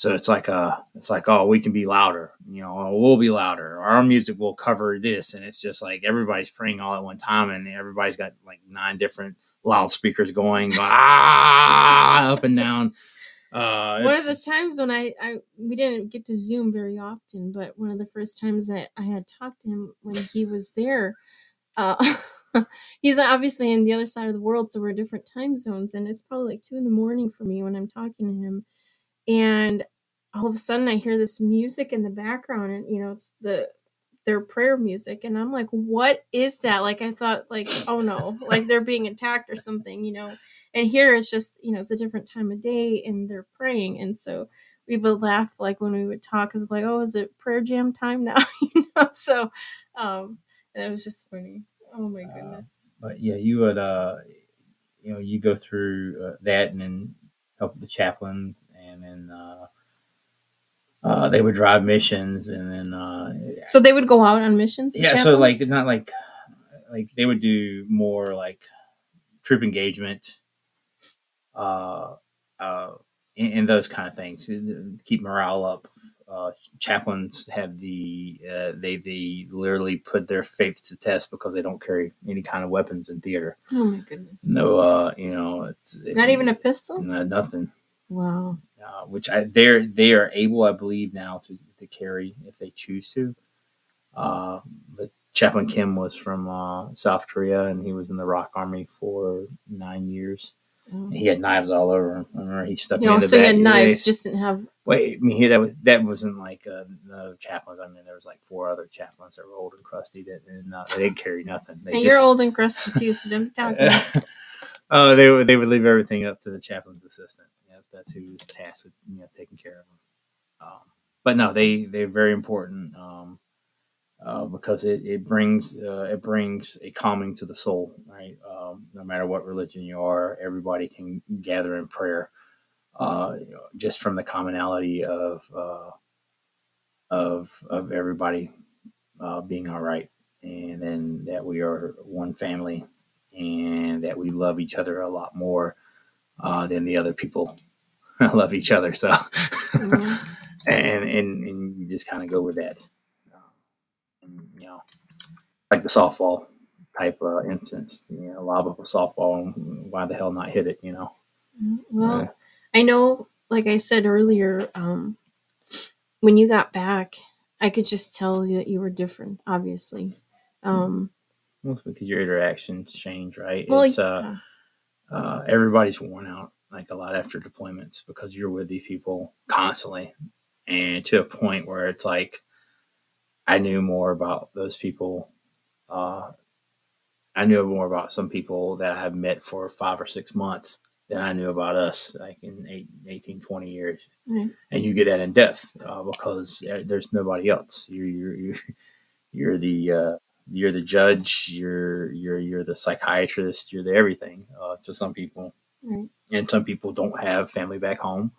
so it's like a it's like oh we can be louder you know oh, we'll be louder our music will cover this. And it's just like everybody's praying all at one time and everybody's got like nine different loudspeakers going ah up and down. Uh one of the times when I, I we didn't get to zoom very often but one of the first times that i had talked to him when he was there uh he's obviously in the other side of the world so we're different time zones. And it's probably like two in the morning for me when i'm talking to him and all of a sudden i hear this music in the background and you know it's the their prayer music and i'm like what is that? Like i thought like oh no like they're being attacked or something you know? And here it's just you know it's a different time of day and they're praying and so we would laugh like when we would talk is like oh is it prayer jam time now? You know? So um and it was just funny. Oh my Uh, goodness. but yeah, you would, uh, you know, you go through uh, that and then help the chaplain, and then uh, uh, they would drive missions, and then uh, so they would go out on missions yeah, so like it's not like like they would do more like troop engagement, uh, uh, and, and those kind of things keep morale up. Uh, chaplains have the uh, they they literally put their faith to test because they don't carry any kind of weapons in theater. oh my goodness No, uh, you know, it's not even a pistol no, nothing. wow Uh, which I they're they are able, I believe, now to to carry if they choose to. Uh, but Chaplain Kim was from uh, South Korea, and he was in the ROK Army for nine years. And he had knives all over him. I remember he stuck you me in the so he had knives, Yeah. just didn't have. Wait, I mean, he, that was that wasn't like uh, no chaplains. I mean, there was like four other chaplains that were old and crusty that and uh, they didn't carry nothing. They just- you're old and crusty too, so don't oh, they would they would leave everything up to the chaplain's assistant. That's who's tasked with you know taking care of them. Um, but no, they they're very important um, uh, because it it brings uh, it brings a calming to the soul. Right, um, no matter what religion you are, everybody can gather in prayer. Uh, just from the commonality of uh, of of everybody uh, being all right, and then that we are one family, and that we love each other a lot more uh, than the other people love each other. So, Mhm. and and and you just kind of go with that, and, you know, like the softball type uh, instance. You know, lob up a softball, and why the hell not hit it? You know. Well, Yeah. I know, like I said earlier, um, when you got back, I could just tell that you were different. Obviously, um, Well, because your interactions change, right? well, it's uh, yeah. uh, everybody's worn out like a lot after deployments because you're with these people constantly. And to a point where it's like i knew more about those people uh, i knew more about some people that i have met for five or six months than i knew about us like in eight, 18 20 years. Right. and you get that in depth uh, because there's nobody else. You're you're you're, you're the uh, you're the judge you're you're you're the psychiatrist you're the everything uh, to some people Right. and some people don't have family back home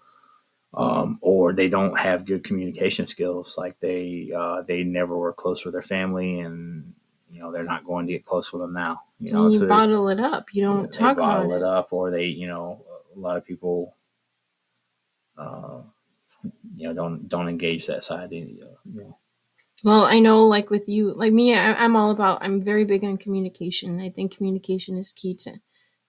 um, or they don't have good communication skills like they uh, they never were close with their family and you know they're not going to get close with them now you know And you so bottle it up. You don't they talk about bottle it. it up or they you know a lot of people uh, you know don't don't engage that side you know Well, I know, like with you, like me, I, I'm all about. I'm very big on communication. I think communication is key to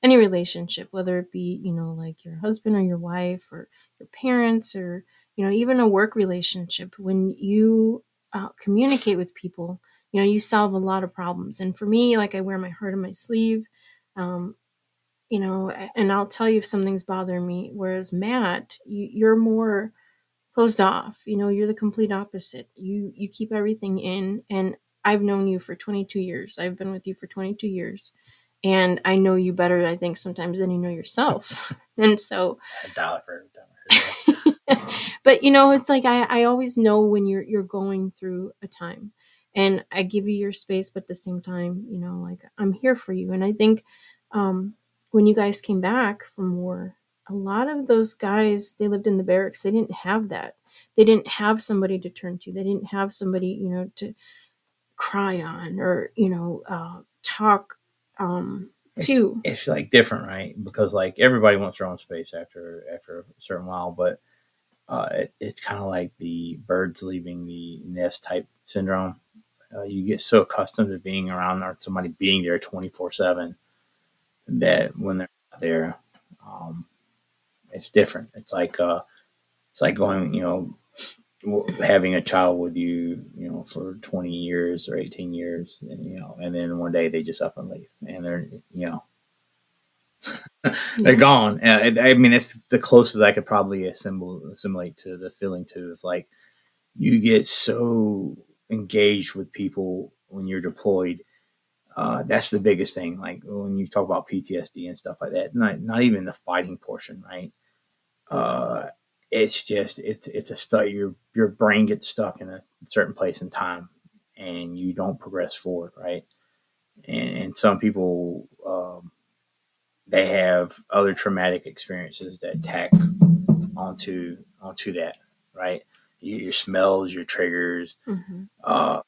any relationship, whether it be you know like your husband or your wife or your parents or you know even a work relationship. When you uh, communicate with people, you know you solve a lot of problems. And for me, like I wear my heart on my sleeve. Um, you know, and I'll tell you if something's bothering me. Whereas Matt, you, you're more closed off. You know, you're the complete opposite. You you keep everything in, and I've known you for 22 years. I've been with you for 22 years, and I know you better. I think sometimes than you know yourself. and so, A dollar for every time I heard that. but you know, it's like I I always know when you're you're going through a time, and I give you your space, but at the same time, you know, like I'm here for you. And I think um, when you guys came back from war, a lot of those guys they lived in the barracks. They didn't have that. They didn't have somebody to turn to. They didn't have somebody, you know, to cry on or you know uh, talk um, to. it's like different, right? Because like everybody wants their own space after after a certain while, but uh, it, it's kind of like the birds leaving the nest type syndrome. Uh, you get so accustomed to being around or somebody being there twenty four seven that when they're not there, um, it's different. It's like uh, it's like going, you know, having a child with you, you know, for twenty years or eighteen years, and you know, and then one day they just up and leave, and they're, you know, they're gone. Uh, I I mean, it's the closest I could probably assemble assimilate to the feeling too. Of like you get so engaged with people when you're deployed. Uh, that's the biggest thing. Like when you talk about PTSD and stuff like that, not not even the fighting portion, right? Uh, it's just it's it's a stuck. Your your brain gets stuck in a certain place in time, and you don't progress forward, right? And, and some people um, they have other traumatic experiences that tack onto onto that, right? Your, your smells, your triggers. Mhm. Uh,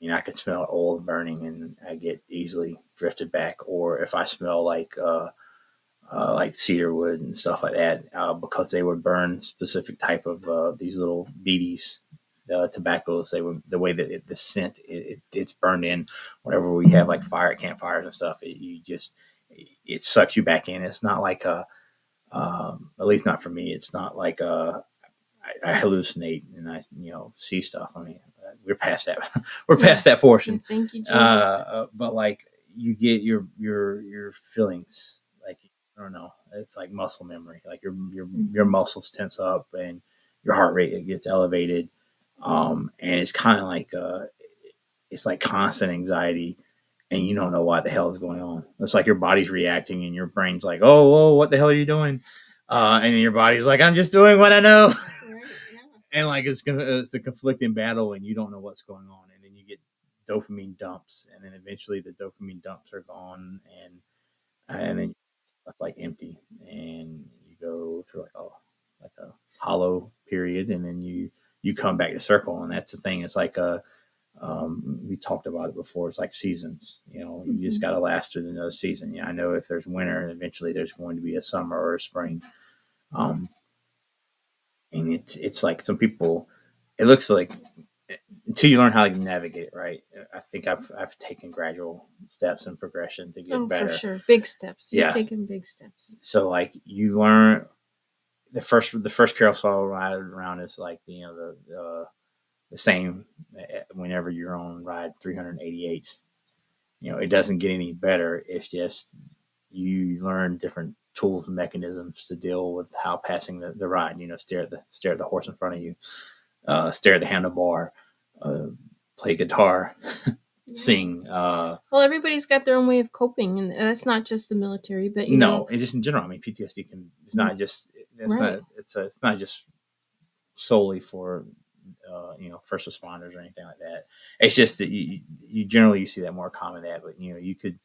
you know, I can smell oil burning, and I get easily drifted back. Or if I smell like uh, uh, like cedar wood and stuff like that, uh, because they would burn specific type of uh, these little beaties, uh, tobaccos. They would the way that it, the scent it, it, it's burned in. Whenever we have like fire campfires and stuff, it, you just it sucks you back in. It's not like a, um, at least not for me. It's not like a, I, I hallucinate and I you know see stuff. I mean, uh, we're past that. we're past that portion. Thank you, Jesus. Uh, uh, but like you get your your your feelings I don't know. It's like muscle memory. Like your your Mhm. your muscles tense up and your heart rate it gets elevated. Um, and it's kind of like uh, it's like constant anxiety, and you don't know what the hell is going on. It's like your body's reacting, and your brain's like, "Oh, whoa, what the hell are you doing?" Uh, and then your body's like, "I'm just doing what I know." Right? Yeah. and like it's gonna it's a conflicting battle and you don't know what's going on and then you get dopamine dumps and then eventually the dopamine dumps are gone and and then left like empty. And you go through like oh like a hollow period and then you you come back to circle. And that's the thing. It's like a um, we talked about it before. It's like seasons you know you just Mhm. got to last through another season. Yeah i know if there's winter eventually there's going to be a summer or a spring. Um, and it's it's like some people it looks like until you learn how to navigate it right i think i've i've taken gradual steps and progression to get Oh, better for sure. Big steps. You've Yeah. taken big steps. so like you learn the first the first carousel ride around is like you know the the, the same eh, whenever you're on ride 388 you know it doesn't get any better it's just you learn different tools and mechanisms to deal with how passing the, the ride you know stare at the stare at the horse in front of you uh, stare at the handlebar uh, play guitar sing uh, Well, everybody's got their own way of coping, and that's not just the military, but you no, know, and just in general. I mean, PTSD can it's not just it's Right. not it's a, it's not just solely for uh, you know first responders or anything like that. It's just that you you generally you see that more common that, but you know you could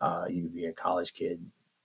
uh, you could be a college kid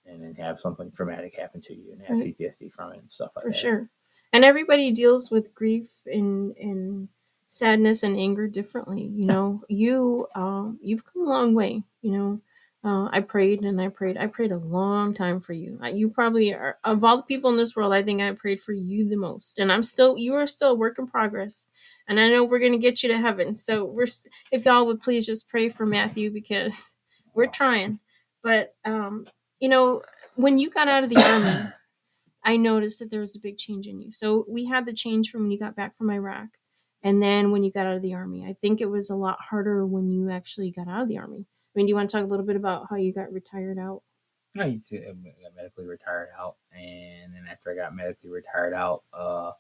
and then have something traumatic happen to you and have Right. PTSD from it and stuff like for that. For sure. And everybody deals with grief and and sadness and anger differently. You know, you um, you've come a long way. You know, uh, I prayed and I prayed. I prayed a long time for you. You probably are of all the people in this world. I think I prayed for you the most, and I'm still. You are still a work in progress, and I know we're gonna get you to heaven. So we're. If y'all would please just pray for Matthew because we're trying. But um, you know, when you got out of the army. I noticed that there was a big change in you. So we had the change from when you got back from Iraq and then when you got out of the army. I think it was a lot harder when you actually got out of the army I mean, do you want to talk a little bit about how you got retired out? I I got medically retired out, and then after I got medically retired out, uh,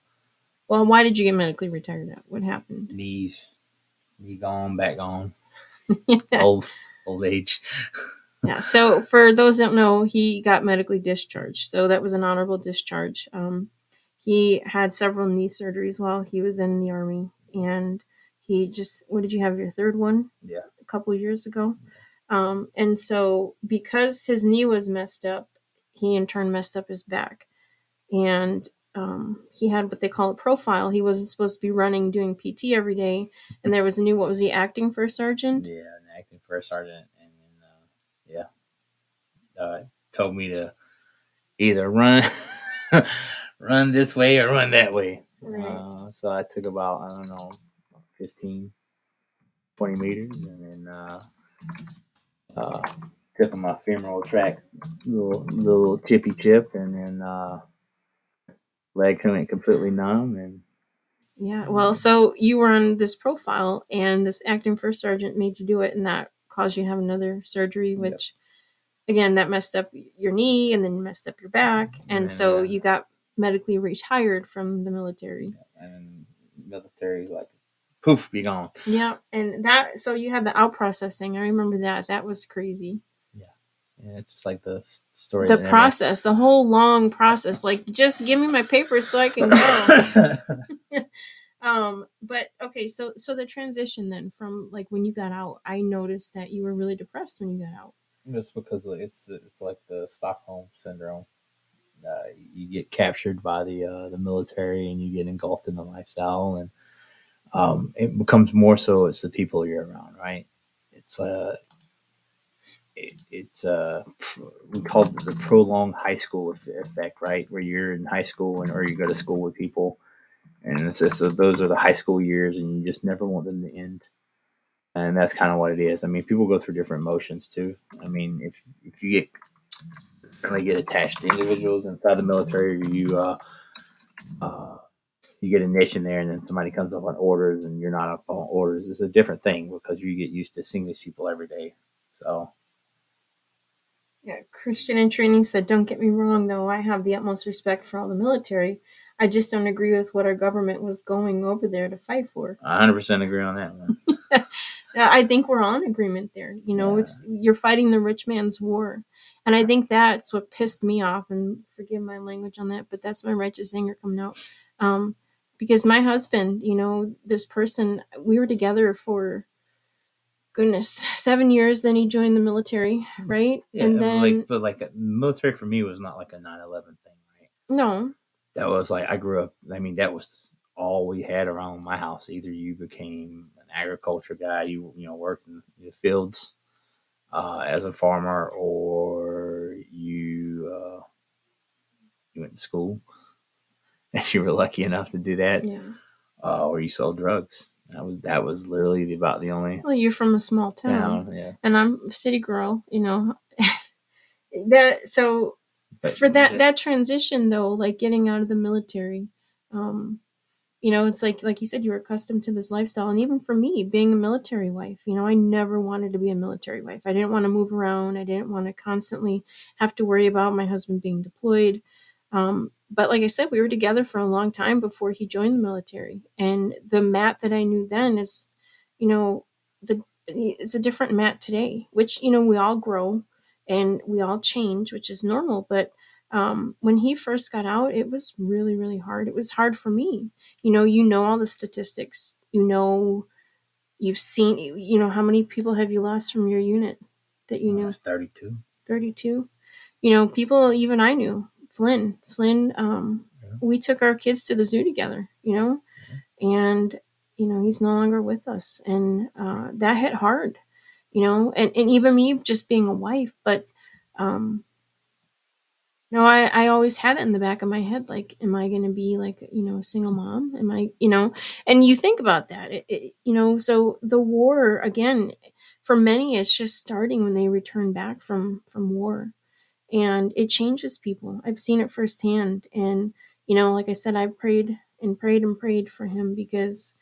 Well, why did you get medically retired out? What happened? knees, knee gone, back gone, old old age. yeah. So for those that don't know, he got medically discharged. So that was an honorable discharge. Um, he had several knee surgeries while he was in the army, and he just what did you have your third one? Yeah. a couple years ago. Um, and so because his knee was messed up, he in turn messed up his back, and um, he had what they call a profile. He wasn't supposed to be running doing PT every day, and there was a new what was he acting for a sergeant? Yeah, and acting first sergeant, and then uh, yeah, uh, told me to either run, run this way or run that way. Right. Uh, so I took about I don't know, 15, 20 meters, and then uh, uh, took my femoral track, little little chippy chip, and then uh, leg went completely numb, and Yeah, well, so you were on this profile, and this acting first sergeant made you do it, and that caused you to have another surgery, Yep. which, again, that messed up your knee and then messed up your back, and And, so uh, you got medically retired from the military. and military like poof, be gone. Yeah, and that so you had the out processing. I remember that. That was crazy. Yeah. And it's just like the story. The process, the whole long process. Like, just give me my papers so I can go. um but okay so so the transition then from like when you got out i noticed that you were really depressed when you got out It's because it's it's like the Stockholm syndrome. Uh, you get captured by the uh, the military and you get engulfed in the lifestyle, and um, it becomes more so it's the people you're around, right? It's uh, it, it's uh, we call it the prolonged high school effect, right? Where you're in high school and or you go to school with people, and it's just, those are the high school years, and you just never want them to end. And that's kind of what it is. I mean, people go through different emotions too. I mean, if if you get certainly get attached to individuals inside the military, you uh, uh, you get a niche in there, and then somebody comes up on orders, and you're not up on orders. It's a different thing because you get used to seeing these people every day. So yeah christian in training said don't get me wrong though i have the utmost respect for all the military i just don't agree with what our government was going over there to fight for I 100 percent agree on that one. I think we're on agreement there. You know, Yeah. it's you're fighting the rich man's war. And I think that's what pissed me off and forgive my language on that, but that's my righteous anger coming out. Um because my husband, you know, this person we were together for goodness, 7 years then he joined the military, right? Yeah, and then like but like military for me was not like a 9/11 thing, right? no. that was like I grew up. I mean, that was all we had around my house. Either you became an agriculture guy, you you know worked in the fields uh, as a farmer, or you uh, you went to school and you were lucky enough to do that, Yeah. uh, or you sold drugs. That was that was literally about the only Well, you're from a small town. town. Yeah, and I'm a city girl, you know. that so But for that that transition though, like getting out of the military, um, you know, it's like like you said, you were accustomed to this lifestyle, and even for me, being a military wife, you know, I never wanted to be a military wife. I didn't want to move around. I didn't want to constantly have to worry about my husband being deployed. Um, but like I said, we were together for a long time before he joined the military, and the Matt that I knew then is, you know, the it's a different Matt today. Which you know we all grow and we all change, which is normal. But um, when he first got out, it was really really hard. It was hard for me. You know, you know all the statistics. You know, you've seen. You know how many people have you lost from your unit that you knew? thirty two. 32 you know people even i knew flynn flynn um Yeah. we took our kids to the zoo together you know and you know he's no longer with us and uh that hit hard you know and, and even me just being a wife but um no I, I always had it in the back of my head like am i going to be like you know a single mom? Am i you know? And you think about that it, it, you know so the war again for many it's just starting when they return back from from war. And it changes people. I've seen it firsthand. And you know like i said i prayed and prayed and prayed for him because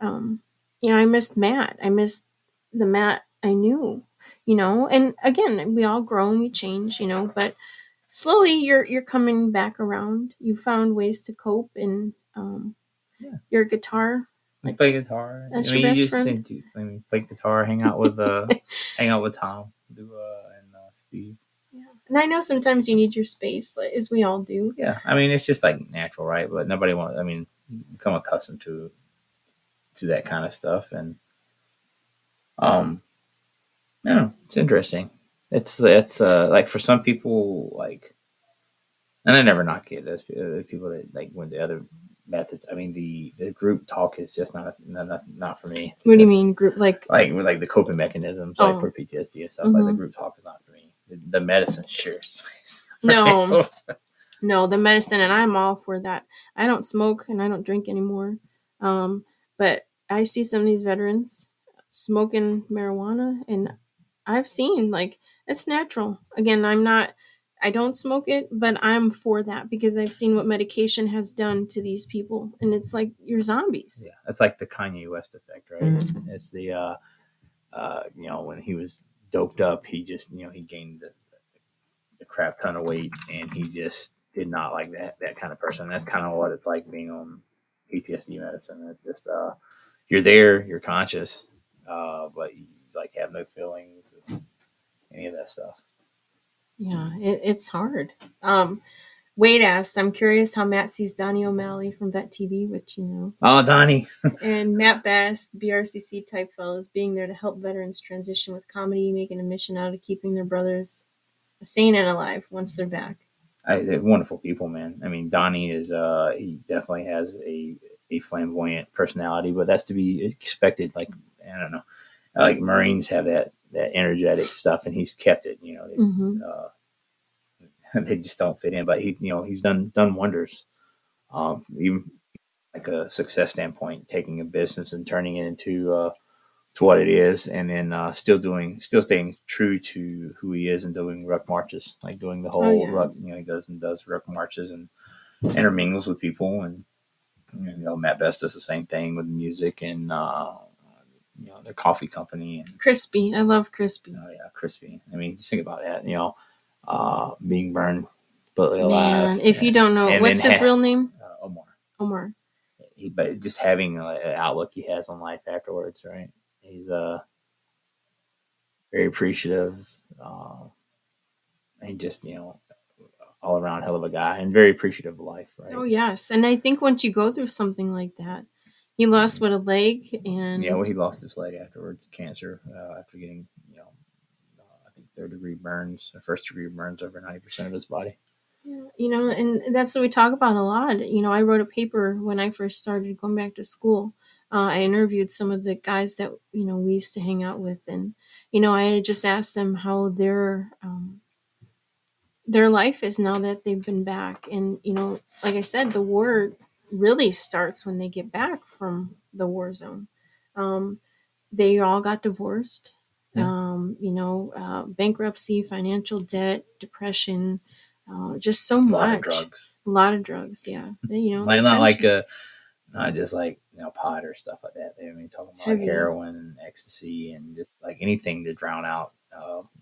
um you know i missed matt. I missed the matt i knew you know. And again, we all grow and we change, you know, but slowly you're you're coming back around. You found ways to cope and um Yeah. your guitar. Like, play guitar. that's I mean, your you best just friend? think, I mean, play guitar, hang out with uh, hang out with Tom, do uh, and uh, Steve. Yeah. And I know sometimes you need your space, like, as we all do. Yeah, I mean, it's just like natural, right? But nobody wants. I mean, you become accustomed to to that kind of stuff, and um, yeah, it's interesting. It's it's uh like for some people like, and I never knock it. There's there's people that like went the other methods. I mean, the the group talk is just not not not, not for me. What do you mean group like like like the coping mechanisms like Oh. for PTSD and stuff like the Mhm. group talk is not for me. The, the medicine sure is. No. no the medicine and i'm all for that i don't smoke and i don't drink anymore um but i see some of these veterans smoking marijuana and i've seen like it's natural again i'm not i don't smoke it but i'm for that because i've seen what medication has done to these people and it's like you're zombies yeah, it's like the Kanye West effect, right? It's the uh, uh, you know when he was doped up, he just you know he gained the, the crap ton of weight, and he just did not like that that kind of person. That's kind of what it's like being on PTSD medicine. It's just uh, you're there, you're conscious, uh, but you like have no feelings, any of that stuff. yeah it, it's hard um wade asked i'm curious how matt sees donnie o'malley from vet tv which you know Oh, Donnie, and Matt Best, the BRCC type fellows, being there to help veterans transition with comedy, making a mission out of keeping their brothers sane and alive once they're back. I, they're wonderful people, man. I mean, Donnie is uh he definitely has a a flamboyant personality, but that's to be expected. Like I don't know, like Marines have that that energetic stuff, and he's kept it. You know, they, hmm uh, they just don't fit in. But he, you know, he's done done wonders. Um, even like a success standpoint, taking a business and turning it into uh, to what it is, and then uh, still doing, still staying true to who he is and doing ruck marches, like doing the whole Oh, yeah. ruck. You know, he goes and does ruck marches and intermingles with people, and you know, Matt Best does the same thing with music and uh, you know their coffee company and Crispy. I love Crispy. Oh yeah, crispy. I mean, just think about that. You know, uh, being burned, but alive. Man, if you don't know, what's his ha- real name? uh, Omar, Omar. he, but just having uh, an outlook he has on life afterwards, right? He's uh very appreciative, uh, and just you know, all around hell of a guy, and very appreciative of life, right? Oh yes, and I think once you go through something like that, he lost what a leg, and Yeah, well, he lost his leg afterwards, cancer, uh, after getting, you know, uh, I think third degree burns, or first degree burns over 90% of his body. Yeah, you know, and that's what we talk about a lot. You know, I wrote a paper when I first started going back to school. Uh, I interviewed some of the guys that you know we used to hang out with, and you know, I just asked them how their um, their life is now that they've been back. And you know, like I said, the war really starts when they get back from the war zone. Um, they all got divorced. Yeah. Um, you know, uh, bankruptcy, financial debt, depression, uh, just so A much. lot of drugs. A lot of drugs, yeah. You know, like not like to- uh not just like you know pot or stuff like that. They I mean talking about Heavy. heroin and ecstasy and just like anything to drown out.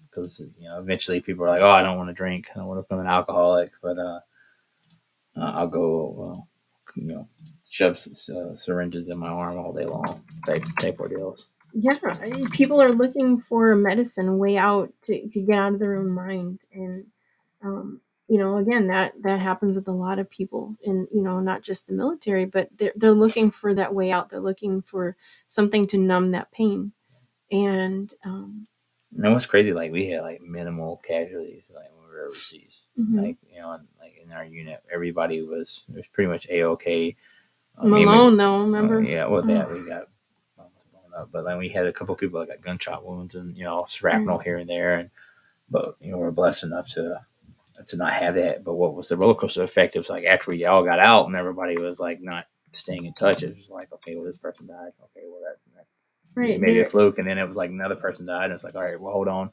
Because you know eventually people are like, oh, I don't want to drink. I don't want to become an alcoholic, but uh, uh, I'll go well, you know shove uh, syringes in my arm all day long type type ordeals. yeah, I- people are looking for a medicine, way out to, to get out of their own mind. And, um, you know, again, that, that happens with a lot of people and, you know, not just the military, but they're, they're looking for that way out. They're looking for something to numb that pain. And, um, And it was crazy. Like we had like minimal casualties like when we were overseas. Mhm. Like you know, like in our unit, everybody was it was pretty much a okay. Uh, and Malone, though, remember? Uh, yeah, well, that we got almost blown up, but then we had a couple people that got gunshot wounds and you know shrapnel Mm. here and there, and but you know we're blessed enough to to not have that. But what was the roller coaster effect? It was like after we all got out and everybody was like not staying in touch. It was like okay, well this person died. Okay, well that, that's Right. maybe a fluke, and then it was like another person died, and it's like all right, well hold on,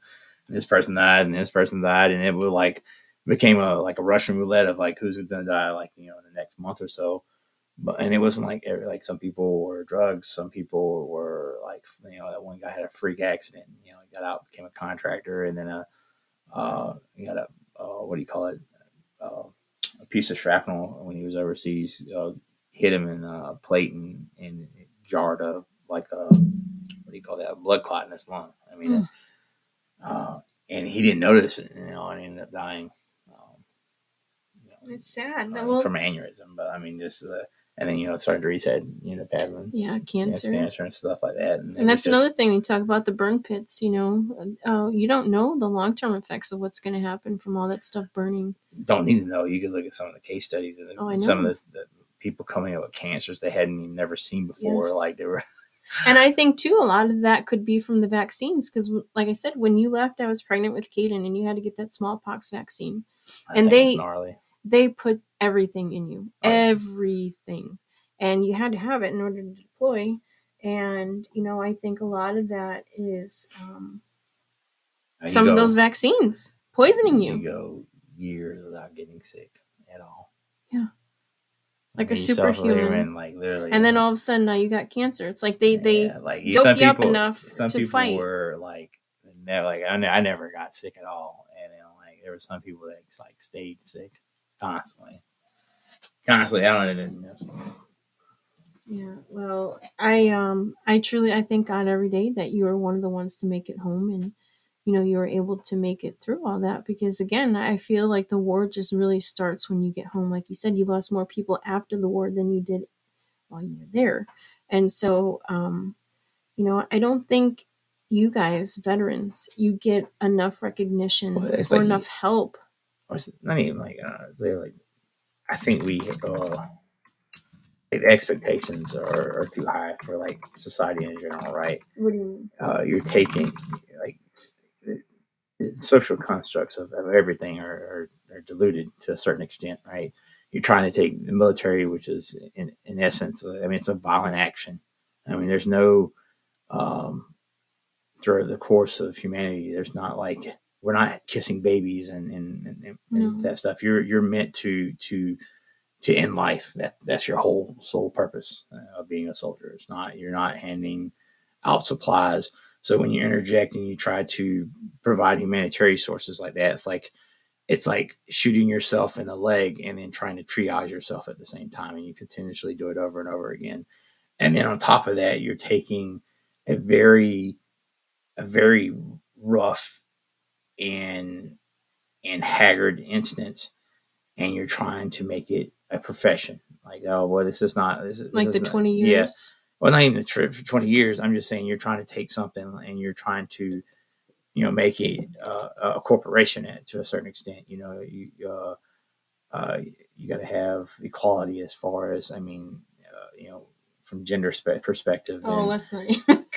this person died, and this person died, and it was like became a like a Russian roulette of like who's to die like you know in the next month or so. but and it wasn't like every, like some people were drugs, some people were like you know that one guy had a freak accident, you know, he got out, became a contractor, and then a uh, he got a uh, what do you call it, uh, a piece of shrapnel when he was overseas uh, hit him in a plate and, and jarred a like a what do you call that, a blood clot in his lung. I mean, Mm. uh, and he didn't notice it, you know, and he ended up dying. Um, It's sad. uh, well, from aneurysm, but I mean, just uh, and then you know, surgeries had you know, having yeah, cancer. cancer and stuff like that, and, And that's just- another thing we talk about the burn pits. You know, uh, you don't know the long term effects of what's going to happen from all that stuff burning. don't need to know. You can look at some of the case studies and Oh, some of this the people coming up with cancers they hadn't even never seen before. Yes. Like they were And I think too, a lot of that could be from the vaccines because, like I said, when you left, I was pregnant with Kaden, and you had to get that smallpox vaccine. I And they- gnarly. They put everything in you, Oh, everything, and you had to have it in order to deploy. And you know, I think a lot of that is um, some of those vaccines poisoning you. You go years without getting sick at all. Yeah. Like a superhuman. and, like literally, and then like, all of a sudden now you got cancer. It's like they they yeah, like dope some you up enough some to people fight. were like, never, like I, ne- I never got sick at all, and you know, like there were some people that like stayed sick constantly, constantly. I don't know. Yeah, well, I um I truly I thank God every day that you are one of the ones to make it home and you know you were able to make it through all that because again, I feel like the war just really starts when you get home. Like you said, you lost more people after the war than you did while you were there. And so um you know, I don't think you guys veterans you get enough recognition Well, or like- enough help. Or not even like uh, they're like I think we uh, the expectations are, are too high for like society in general, right? What do you mean? Uh, you're taking like the, the social constructs of, of everything are, are, are diluted to a certain extent, right? You're trying to take the military, which is in, in essence, uh, I mean, it's a violent action. I mean, there's no um, through the course of humanity, there's not like we're not kissing babies and and, and, and No. that stuff. You're you're meant to to to end life. That that's your whole sole purpose uh, of being a soldier. It's not you're not handing out supplies. So when you interject and you try to provide humanitarian sources like that, it's like it's like shooting yourself in the leg and then trying to triage yourself at the same time, and you continuously do it over and over again. And then on top of that, you're taking a very a very rough and and haggard instance and you're trying to make it a profession like oh well this is not this is, Like this the not- 20 years? yeah. well not even the trip for 20 years i'm just saying you're trying to take something and you're trying to you know make it uh, a corporation at, to a certain extent you know you uh, uh, you got to have equality as far as i mean uh, you know from gender spe- perspective Oh, and- let's not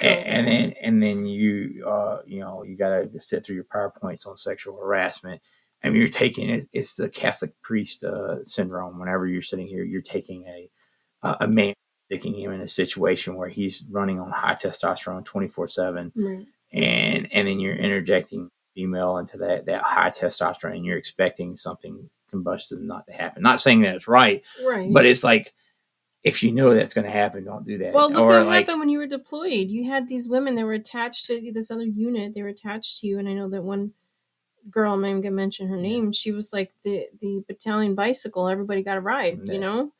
go and, and then and then you uh you know you got to sit through your powerpoints on sexual harassment I mean, you're taking it, it's the Catholic priest uh, syndrome. Whenever you're sitting here, you're taking a a a man, sticking him in a situation where he's running on high testosterone 24 seven, and and then you're interjecting female into that that high testosterone, and you're expecting something combustion not to happen. Not saying that it's right, Right. but it's like if you know that's going to happen, don't do that. Well, look or what like, happened when you were deployed. You had these women that were attached to this other unit. They were attached to you, and I know that one girl, I'm not even gonna mention her name. She was like the the battalion bicycle. Everybody got a ride, Yeah. you know.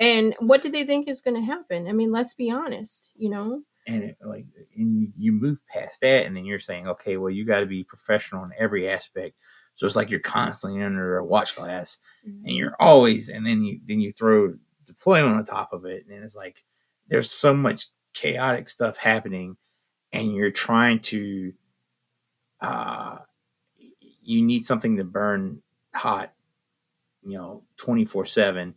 And what did they think is going to happen? I mean, let's be honest, you know. and it, like and you, you move past that and then you're saying okay well you got to be professional in every aspect so it's like you're constantly under a watch glass and mm-hmm. you're always and then you then you throw deployment on top of it and it's like there's so much chaotic stuff happening and you're trying to uh you need something to burn hot you know 24 7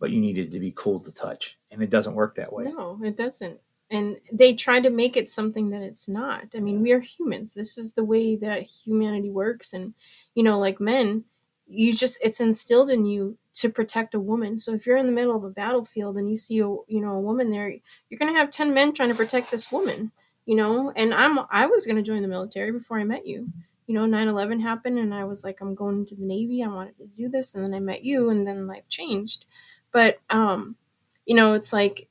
but you need it to be cool to touch and it doesn't work that way No, it doesn't. And they try to make it something that it's not. I mean, we are humans. This is the way that humanity works. And, you know, like men, you just, it's instilled in you to protect a woman. So if you're in the middle of a battlefield and you see a, you know, a woman there, you're to have 10 men trying to protect this woman, you know? And I'm, I was to join the military before I met you. You know, 9 11 happened and I was like, I'm going into the Navy. I wanted to do this. And then I met you and then life changed. But, um, you know, it's like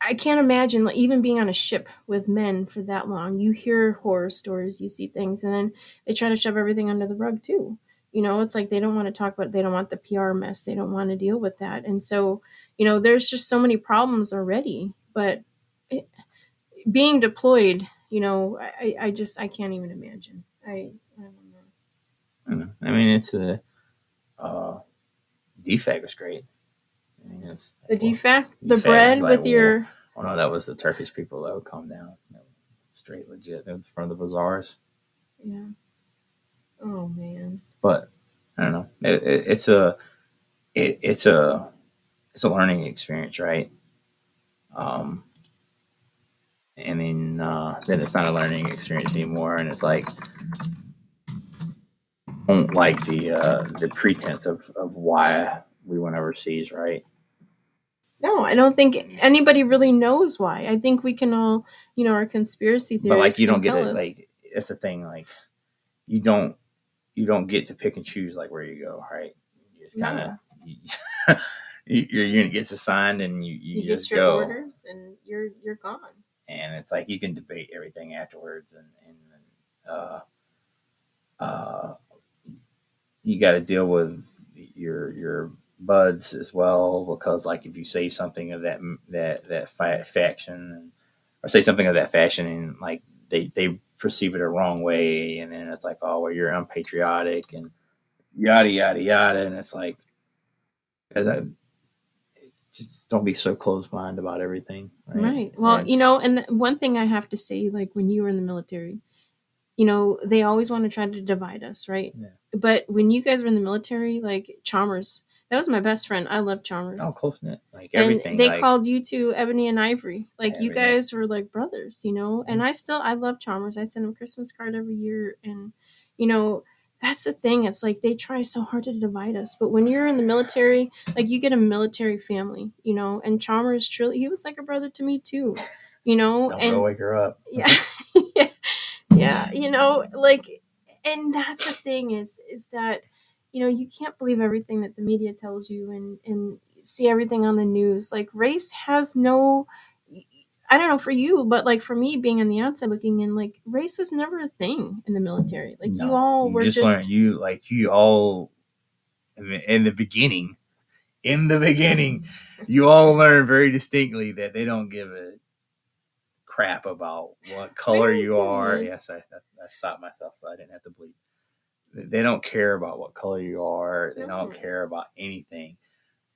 I, can't imagine even being on a ship with men for that long. You hear horror stories, you see things, and then they try to shove everything under the rug too. You know, it's like they don't want to talk about. They don't want the PR mess. They don't want to deal with that, and so you know, there's just so many problems already. But it, being deployed, you know, I, I just I can't even imagine. I, I don't know. I, know. I mean, it's a uh, DFAC was great. It's The well, DFAC, the bread like, with your Oh no, that was the Turkish people that would come down. Straight legit. They were from the bazaars. yeah. Oh man. But I don't know. It, it, it's a it, it's a it's a learning experience, right? Um, and then uh, then it's not a learning experience anymore, and it's like don't like the uh, the pretense of, of why we went overseas, right? No, I don't think anybody really knows why. I think we can all, you know, our conspiracy theories. but like you don't get it us. like it's the thing like you don't you don't get to pick and choose like where you go right you just kind of you, your unit gets assigned and you, you, you, just go orders and you're you're gone. and it's like you can debate everything afterwards and, and uh uh you got to deal with your your buds as well because like if you say something of that that that fa- faction or say something of that fashion and like they they perceive it a wrong way and then it's like oh well you're unpatriotic and yada yada yada and it's like uh, I- just don't be so close minded about everything right, Right. Well, And you know, and one thing I have to say, like when you were in the military, you know, they always want to try to divide us, right? Yeah. But when you guys were in the military, like Chalmers, that was my best friend. I love Chalmers. oh close knit like and everything they like, called you two Ebony and Ivory. Like you guys were like brothers, you know. And Mm-hmm. I still I love Chalmers. I send him a Christmas card every year, and you know that's the thing. It's like they try so hard to divide us, but when you're in the military, like you get a military family, you know. And Chalmers truly, he was like a brother to me too, you know. don't and wake her up yeah yeah yeah you know like and that's the thing is is that you know you can't believe everything that the media tells you and and see everything on the news. Like race has no i don't know for you but like for me being on the outside looking in like race was never a thing in the military. Like you No, all were just, learn you like you all in the, in the beginning in the beginning you all learn very distinctly that they don't give a crap about what color you are. Yes I, I stopped myself so i didn't have to bleep they don't care about what color you are they don't care about anything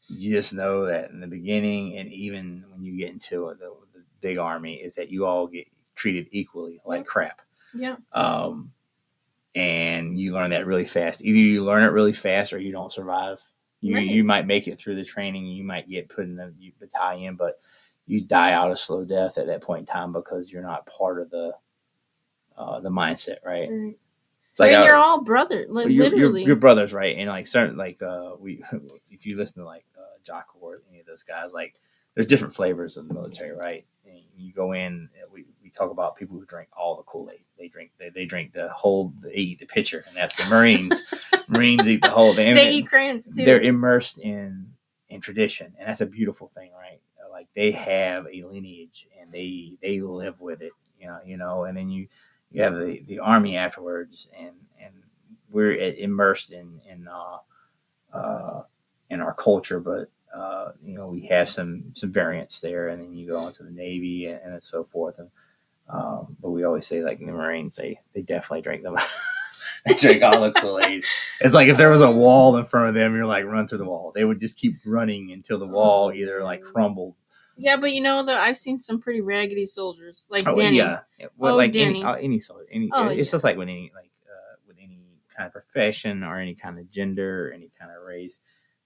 you just know that in the beginning and even when you get into it, the, the big army is that you all get treated equally like crap yeah um, and you learn that really fast. Either you learn it really fast or you don't survive. You Right. you might make it through the training. You might get put in a battalion, but you die out a slow death at that point in time because you're not part of the uh, the mindset, right? right. Like mean, uh, you're all brother like you're, you're- literally you're brothers, right? And like certain like uh, we if you listen to like uh, Jock or any of those guys, like there's different flavors of the military, right? And you go in, we, we talk about people who drink all the Kool Aid. They drink they, they drink the whole they eat the pitcher, and that's the Marines. Marines eat the whole thing. they eat crayons too They're immersed in in tradition, and that's a beautiful thing, right? Like they have a lineage, and they they live with it, you know, you know. And then you you have the, the army afterwards, and and we're immersed in in uh, uh, in our culture, but uh, you know we have some some variants there, and then you go into the Navy and, and so forth. And um, but we always say like the Marines, they they definitely drink them. they drink all the Kool Aid. It's like if there was a wall in front of them, you're like run through the wall. They would just keep running until the wall either like crumbled. Yeah but you know though i've seen some pretty raggedy soldiers like Oh, Danny. yeah. Well, Oh, like Danny. any uh, any sort, any. Oh, it's yeah. just like with any like uh, with any kind of profession or any kind of gender, or any kind of race.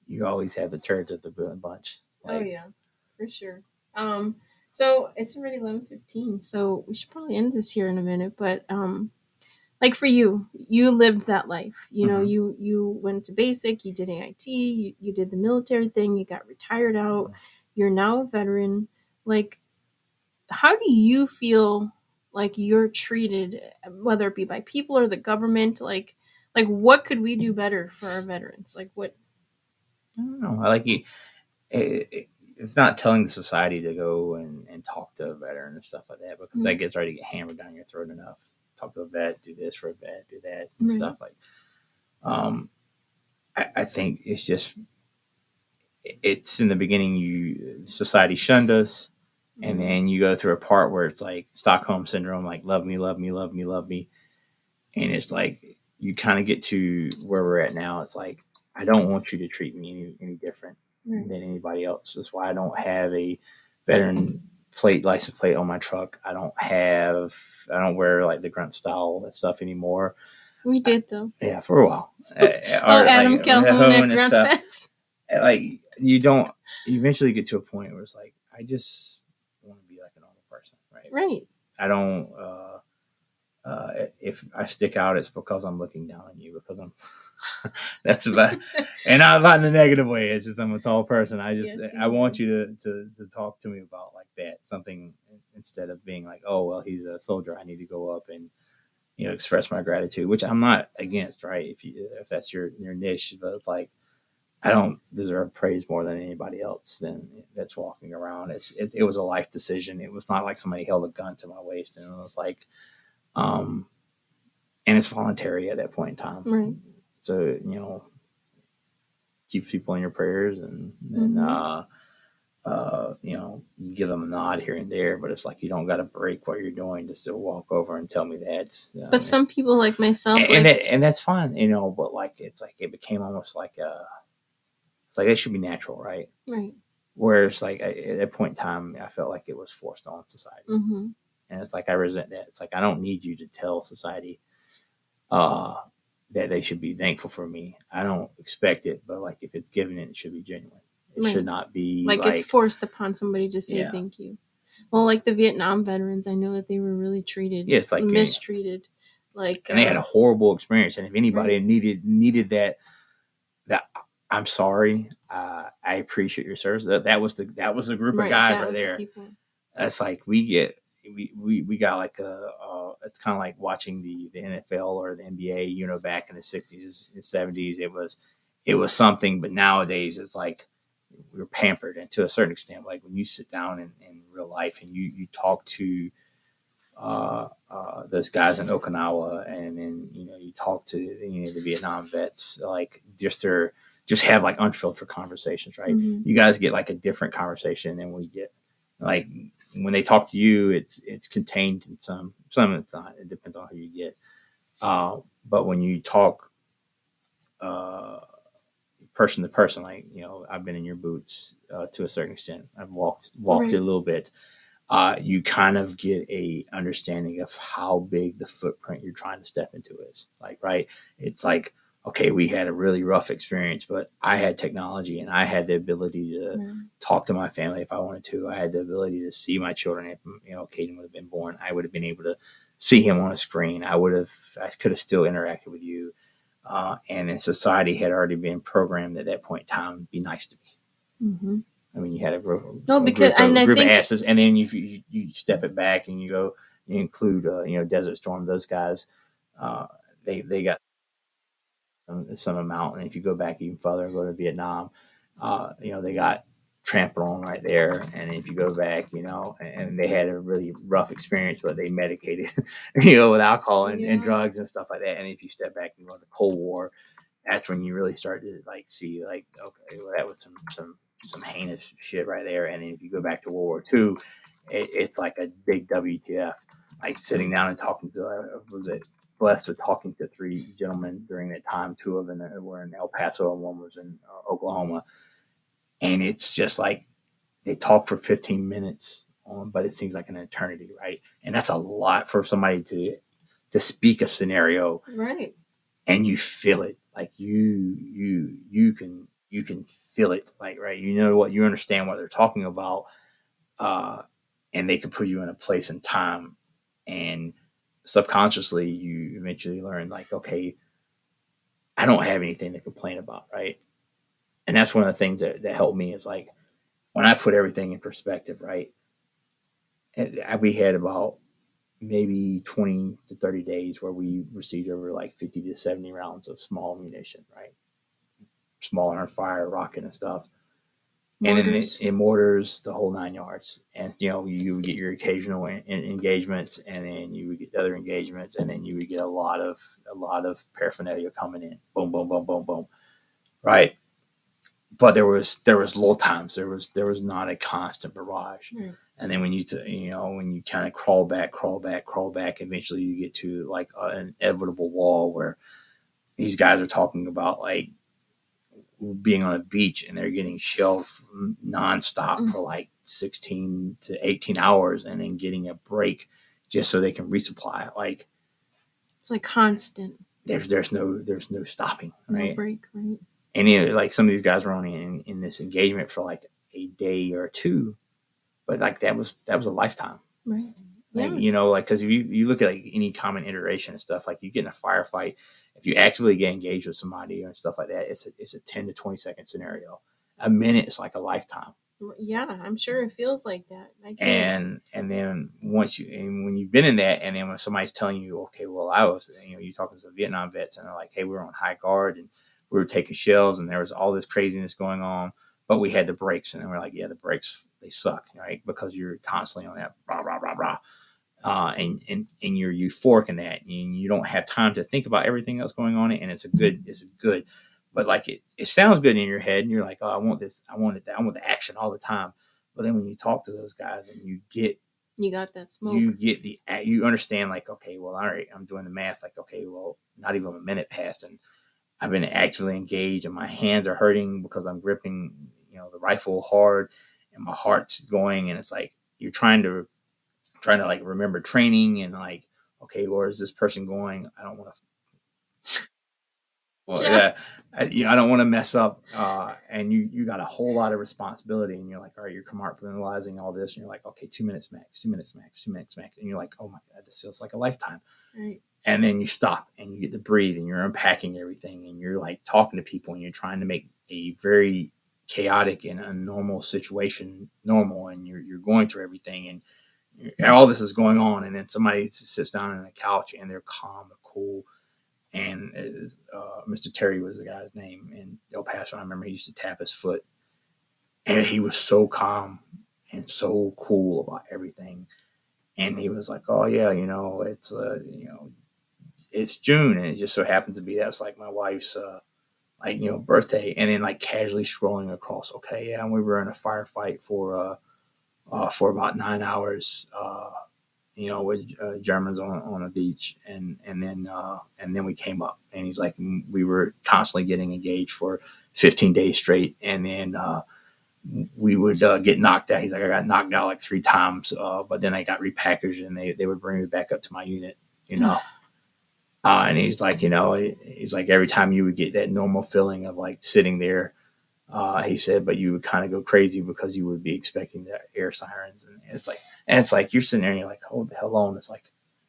You always have the turds of the bu- bunch. Oh yeah, for sure. Um, so it's already eleven fifteen, so we should probably end this here in a minute. But um, like for you, you lived that life. You know, Mhm. you you went to basic, you did AIT, you, you did the military thing, you got retired out. You're now a veteran. Like, how do you feel like you're treated, whether it be by people or the government? Like, like what could we do better for our veterans? Like, what? I don't know. I like you. it, it- it's not telling the society to go and, and talk to a veteran and stuff like that because that mm-hmm. gets ready to get hammered down your throat enough. Talk to a vet, do this for a vet, do that, and Right. stuff like. Um, I, I think it's just it's in the beginning. You society shunned us, and then you go through a part where it's like Stockholm syndrome, like love me, love me, love me, love me, and it's like you kind of get to where we're at now. It's like I don't want you to treat me any, any different Right. than anybody else. That's why I don't have a veteran plate license plate on my truck. I don't have I don't wear like the grunt style stuff anymore. We did though. Yeah, for a while. Uh, Oh, or, Adam like, Calhoun and stuff. Fest. Like you don't you eventually get to a point where it's like I just want to be like a normal person, right? Right. I don't. Uh, uh, if I stick out, it's because I'm looking down on you. Because I'm. that's about, and not, not in the negative way. It's just I'm a tall person. I just Yes, I want you to, to to talk to me about like that something instead of being like, oh well, he's a soldier. I need to go up and you know express my gratitude, which I'm not against, right? If you if that's your your niche, but it's like. I don't deserve praise more than anybody else than that's walking around. It's it, it was a life decision. It was not like somebody held a gun to my waist and it was like, um, and it's voluntary at that point in time. Right. So you know, keep people in your prayers and and Mhm. uh, uh, you know, you give them a nod here and there, but it's like you don't got to break what you're doing just to walk over and tell me that. Um, But some people like myself, and, like and, that, and that's fine, you know. But like, it's like it became almost like a, it's like that should be natural, right? right. Whereas, like at at that point in time, I felt like it was forced on society, hmm and it's like I resent that. It's like I don't need you to tell society uh, that they should be thankful for me. I don't expect it, but like if it's given, it should be genuine. It Right. should not be Like, like, it's forced upon somebody to say Yeah. thank you. Well, like the Vietnam veterans, I know that they were really treated, Yeah, it's like, uh, mistreated. Like, and they had uh, a horrible experience. And if anybody needed needed that, that I'm sorry, uh, I appreciate your service. That, that was the that was the group right, of guys right was the there. That's like we get we we, we got like a uh, it's kind of like watching the the NFL or the NBA. You know, back in the '60s and '70s, it was it was something, but nowadays it's like we're pampered, and to a certain extent, like when you sit down in, in real life and you you talk to uh, uh, those guys in Okinawa, and then you know you talk to you know the Vietnam vets, like just their just have like unfiltered conversations, right? Mhm. You guys get like a different conversation than we get. Like when they talk to you, it's it's contained in some some of it's not. It depends on who you get. Uh, but when you talk uh, person to person, like you know, I've been in your boots uh, to a certain extent. I've walked walked Right. it a little bit. Uh, you kind of get a understanding of how big the footprint you're trying to step into is. Like, right? It's like, okay, we had a really rough experience, but I had technology and I had the ability to Right. talk to my family if I wanted to. I had the ability to see my children. If you know, Caden would have been born, I would have been able to see him on a screen. I would have, I could have still interacted with you. Uh, and in society had already been programmed at that point in time, to be nice to me. Mhm. I mean, you had a group, No, a because- group, of- and I group think- of asses, and then you, you you step it back and you go, you include, uh, you know, Desert Storm. Those guys, uh, they they got some, amount, and if you go back even further, go to Vietnam, uh, you know, they got trampled on right there. And if you go back, you know, and they had a really rough experience, but they medicated, you know, with alcohol and, and drugs and stuff like that. And if you step back and go to the Cold War, that's when you really start to like see like, okay, well, that was some some some heinous shit right there. And if you go back to World War II, it, it's like a big WTF. Like sitting down and talking to, uh, was it blessed with talking to three gentlemen during that time. Two of them were in El Paso and one was in uh, Oklahoma. And it's just like they talk for 15 minutes, um, but it seems like an eternity, right? And that's a lot for somebody to to speak a scenario Right. and you feel it like you you you can you can feel it like right you know what you understand what they're talking about uh and they can put you in a place and time and subconsciously you eventually learn like okay i don't have anything to complain about right and that's one of the things that, that helped me is like when i put everything in perspective right and we had about maybe 20 to 30 days where we received over like 50 to 70 rounds of small ammunition right? Small iron fire, rocket and stuff. And then in mortars, the whole nine yards. And you know, you would get your occasional en- en- engagements, and then you would get other engagements, and then you would get a lot of a lot of paraphernalia coming in. Boom, boom, boom, boom, boom. Right. But there was there was low times. There was there was not a constant barrage. Right. And then when you t- you know when you kind of crawl back, crawl back, crawl back, eventually you get to like a, an inevitable wall where these guys are talking about like being on a beach and they're getting shelled nonstop Mm. for like 16 to 18 hours and then getting a break just so they can resupply. Like It's like constant. there's there's no there's no stopping, No right? break, right? and like some of these guys were only in, in this engagement for like a day or two, but like that was that was a lifetime. Right. Like, Yeah. you know, like because if you you look at like any common iteration and stuff, like you get in a firefight, if you actively get engaged with somebody and stuff like that, it's a it's a ten to twenty second scenario. A minute is like a lifetime. Yeah, I'm sure it feels like that. And and then once you and when you've been in that and then when somebody's telling you okay well i was you know you're talking to some vietnam vets and they're like hey we were on high guard and we were taking shells and there was all this craziness going on but we had the brakes and then we're like yeah the brakes they suck right because you're constantly on that rah rah rah rah uh, and, and and you're euphoric in that and you don't have time to think about everything else going on and it's a good it's good but like it, it sounds good in your head and you're like oh i want this i want it i want the action all the time but then when you talk to those guys and you get you got that smoke. you get the you understand like okay well all right i'm doing the math like okay well not even a minute passed and i've been actively engaged and my hands are hurting because i'm gripping you know the rifle hard and my heart's going and it's like you're trying to trying to like remember training and like okay where is this person going i don't want to well, Yeah. yeah, I, you know, I don't want to mess up. Uh, and you you got a whole lot of responsibility, and you're like, all right, you're compartmentalizing all this, and you're like, okay, two minutes max, two minutes max, two minutes max, and you're like, oh my god, this feels like a lifetime. right. And then you stop and you get to breathe, and you're unpacking everything, and you're like talking to people, and you're trying to make a very chaotic and unnormal situation normal, and you're you're going through everything, and, all this is going on, and then somebody sits down on the couch, and they're calm, and cool and uh, Mr. Terry was the guy's name in El Paso. I remember he used to tap his foot, and he was so calm and so cool about everything. And he was like, "Oh yeah, you know, it's uh, you know, it's June, and it just so happens to be that's like my wife's uh, like you know birthday." And then like casually scrolling across, okay, yeah, and we were in a firefight for uh, uh for about nine hours. Uh, you know, with uh, Germans on, on a beach, and and then uh, and then we came up, and he's like, mm, we were constantly getting engaged for 15 days straight, and then uh, we would uh, get knocked out. He's like, I got knocked out like three times, uh, but then I got repackaged, and they they would bring me back up to my unit, you know. Uh, and he's like, you know, he's like every time you would get that normal feeling of like sitting there, uh, he said, but you would kind of go crazy because you would be expecting the air sirens, and it's like, and it's like you're sitting there and you're like, hold the hell on, it's like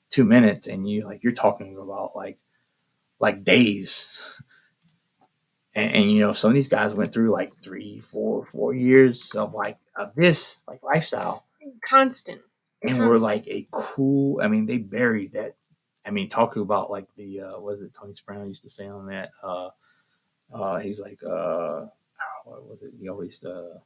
two minutes, and you like you're talking about like like days, and, and you know some of these guys went through like three, four, four years of like of this like lifestyle, Constant. and we're like a cool. I mean, they buried that. I mean, talking about like the uh, what is it Tony Soprano used to say on that. Uh, uh, he's like, uh, what was it? He always uh,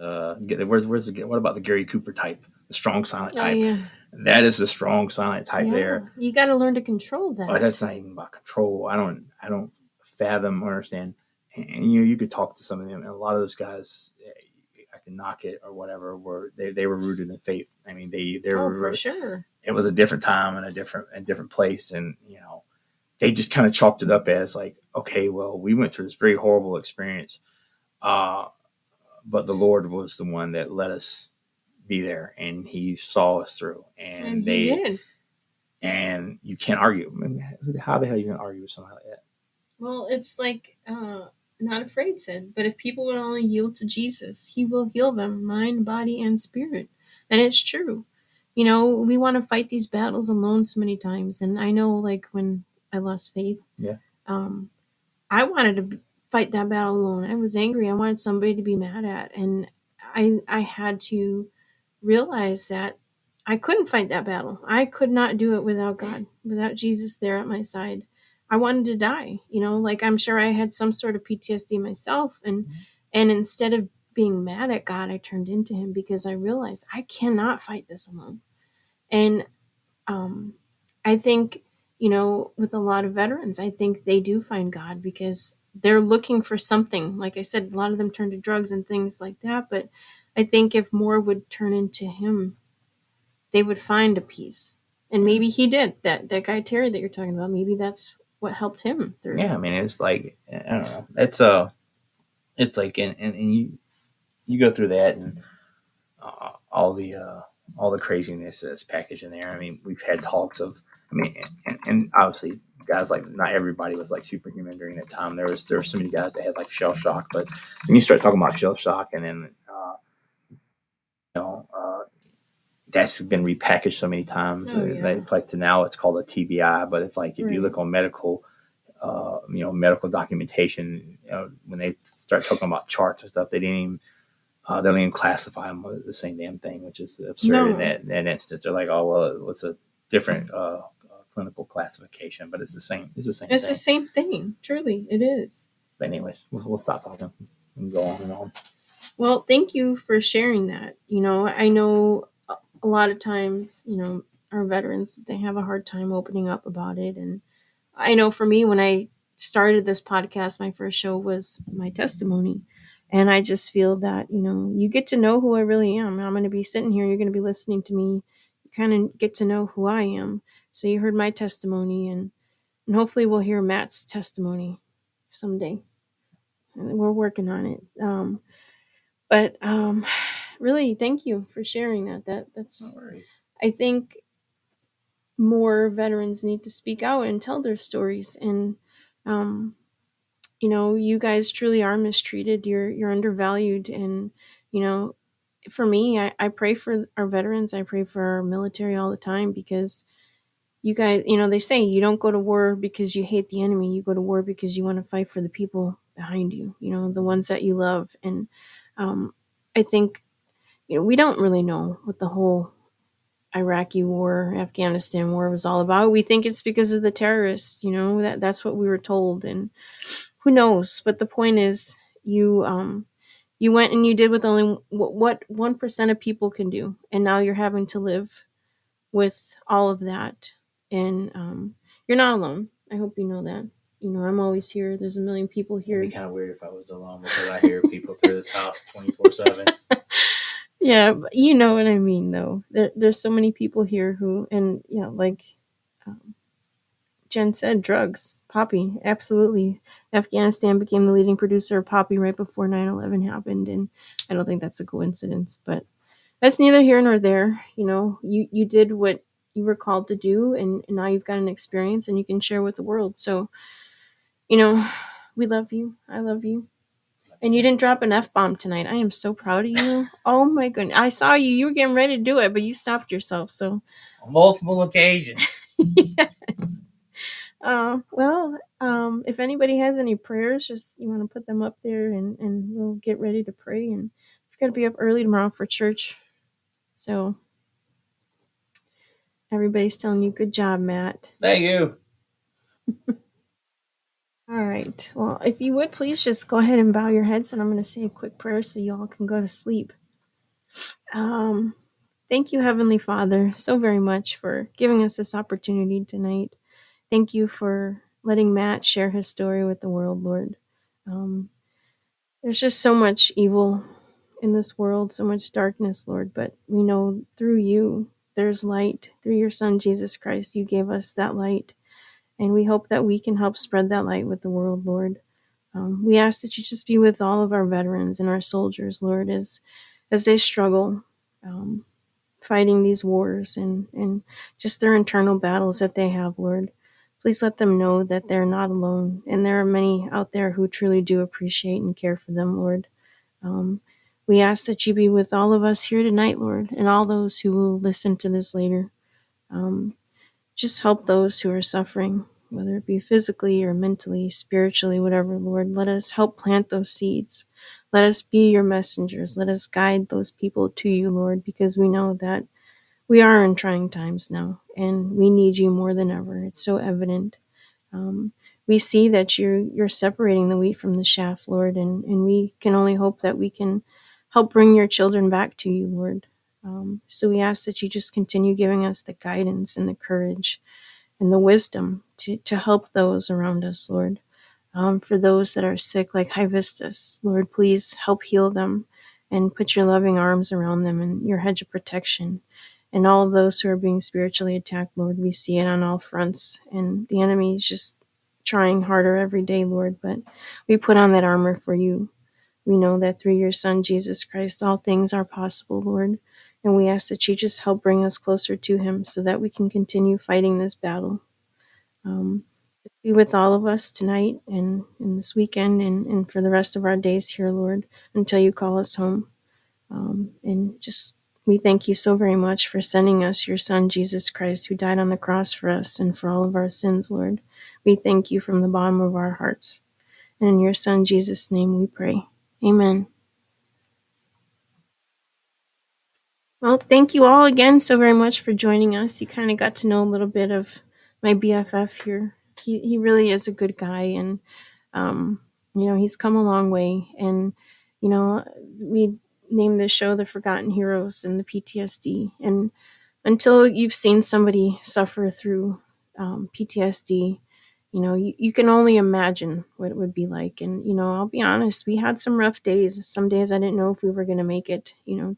uh, get where's where's the what about the Gary Cooper type, the strong silent Oh, type? yeah. That is the strong silent type yeah. there. You got to learn to control that. But that's not even about control. I don't I don't fathom or understand. And, and, you know, you could talk to some of them, and a lot of those guys, eh, I can knock it or whatever. Were they, they were rooted in faith? I mean, they they oh, were for sure. it was a different time and a different a different place and you know they just kind of chalked it up as like okay well we went through this very horrible experience uh but the lord was the one that let us be there and he saw us through and, And, they he did. and you can't argue I mean, how the hell are you gonna argue with somebody like that Well, it's like uh, not afraid said, but if people would only yield to Jesus, He will heal them, mind, body, and spirit. And it's true. You know, we want to fight these battles alone so many times, and I know, like when I lost faith, Yeah. um, I wanted to fight that battle alone. I was angry. I wanted somebody to be mad at, and I I had to realize that I couldn't fight that battle. I could not do it without God, without Jesus there at my side. I wanted to die. You know, like I'm sure I had some sort of PTSD myself, and and instead of being mad at God, I turned into Him because I realized I cannot fight this alone. And um, I think you know, with a lot of veterans, I think they do find God because they're looking for something. Like I said, a lot of them turn to drugs and things like that. But I think if more would turn into Him, they would find a peace. And maybe he did that. That guy Terry that you're talking about. Maybe that's what helped him through. Yeah, I mean, it's like I don't know. It's uh it's like and, and, and you you go through that and uh, all the uh, all the craziness that's packaged in there. I mean, we've had talks of. I mean, and, and obviously, guys like not everybody was like superhuman during that time. There was there were so many guys that had like shell shock, but when you start talking about shell shock and then uh, you know. Uh, that's been repackaged so many times. Oh, yeah. It's like to now it's called a TBI, but it's like if you look on medical, uh, you know, medical documentation, you know, when they start talking about charts and stuff, they didn't even uh, they don't even classify them the same damn thing, which is absurd No. in that, in that instance. They're like, oh well, it's a different uh, clinical classification, but it's the same. It's the same It's thing. the same thing. Truly, it is. But anyways, we'll, we'll stop talking and go on and on. Well, thank you for sharing that. You know, I know a- lot of times, you know, our veterans, they have a hard time opening up about it. And I know for me, when I started this podcast, my first show was my testimony. And I just feel that, you know, you get to know who I really am. I'm going to be sitting here, you're going to be listening to me. You kind of get to know who I am. So you heard my testimony, and, and hopefully we'll hear Matt's testimony someday. And We're working on it. Um, but um, really, thank you for sharing that. That that's No worries. I think more veterans need to speak out and tell their stories. And um, you know, you guys truly are mistreated. You're you're undervalued, and you know, for me, I, I pray for our veterans. I pray for our military all the time because you guys, you know, they say you don't go to war because you hate the enemy. You go to war because you want to fight for the people behind you. You know, the ones that you love. And um, I think you know we don't really know what the whole Iraqi war, Afghanistan war was all about. We think it's because of the terrorists, you know, that that's what we were told and who knows, but the point is you um you went and you did with only what what 1% of people can do and now you're having to live with all of that and um you're not alone. I hope you know that. You know, I'm always here. There's a million people here. It'd be kind of weird if I was alone because I hear people through this house twenty four seven. Yeah, but you know what I mean, though. There, there's so many people here who, and yeah, like um, Jen said, drugs, poppy, absolutely. Afghanistan became the leading producer of poppy right before 9 11 happened, and I don't think that's a coincidence, but that's neither here nor there. You know, you, you did what you were called to do, and, and now you've got an experience and you can share with the world. So, you know, we love you. I love you. And you didn't drop an F bomb tonight. I am so proud of you. Oh my goodness. I saw you. You were getting ready to do it, but you stopped yourself. So, On multiple occasions. yes. Uh, well, um, if anybody has any prayers, just you want to put them up there and, and we'll get ready to pray. And we've got to be up early tomorrow for church. So, everybody's telling you, good job, Matt. Thank you. All right. Well, if you would please just go ahead and bow your heads, and I'm going to say a quick prayer so you all can go to sleep. Um, thank you, Heavenly Father, so very much for giving us this opportunity tonight. Thank you for letting Matt share his story with the world, Lord. Um, there's just so much evil in this world, so much darkness, Lord, but we know through you there's light. Through your Son, Jesus Christ, you gave us that light. And we hope that we can help spread that light with the world, Lord. Um, we ask that you just be with all of our veterans and our soldiers, Lord, as as they struggle um, fighting these wars and and just their internal battles that they have, Lord. Please let them know that they're not alone, and there are many out there who truly do appreciate and care for them, Lord. Um, we ask that you be with all of us here tonight, Lord, and all those who will listen to this later. Um, just help those who are suffering, whether it be physically or mentally, spiritually, whatever, Lord. Let us help plant those seeds. Let us be your messengers. Let us guide those people to you, Lord, because we know that we are in trying times now and we need you more than ever. It's so evident. Um, we see that you're you're separating the wheat from the chaff, Lord, and and we can only hope that we can help bring your children back to you, Lord. Um, so we ask that you just continue giving us the guidance and the courage and the wisdom to, to help those around us, Lord. Um, for those that are sick, like High Vistas, Lord, please help heal them and put your loving arms around them and your hedge of protection. And all those who are being spiritually attacked, Lord, we see it on all fronts. And the enemy is just trying harder every day, Lord. But we put on that armor for you. We know that through your Son, Jesus Christ, all things are possible, Lord. And we ask that you just help bring us closer to him so that we can continue fighting this battle. Um, be with all of us tonight and, and this weekend and, and for the rest of our days here, Lord, until you call us home. Um, and just we thank you so very much for sending us your Son, Jesus Christ, who died on the cross for us and for all of our sins, Lord. We thank you from the bottom of our hearts. And in your Son, Jesus' name, we pray. Amen. Well, thank you all again so very much for joining us. You kind of got to know a little bit of my BFF here. He, he really is a good guy, and um, you know he's come a long way. And you know we named this show "The Forgotten Heroes" and the PTSD. And until you've seen somebody suffer through um, PTSD, you know you, you can only imagine what it would be like. And you know I'll be honest, we had some rough days. Some days I didn't know if we were going to make it. You know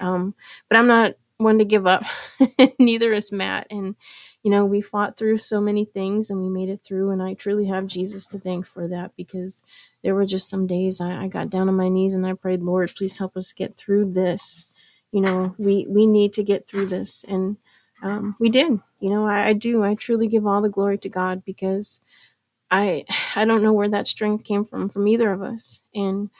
um, but I'm not one to give up. Neither is Matt. And, you know, we fought through so many things and we made it through. And I truly have Jesus to thank for that because there were just some days I, I got down on my knees and I prayed, Lord, please help us get through this. You know, we, we need to get through this. And um, we did. You know, I, I do. I truly give all the glory to God because I I don't know where that strength came from from either of us. And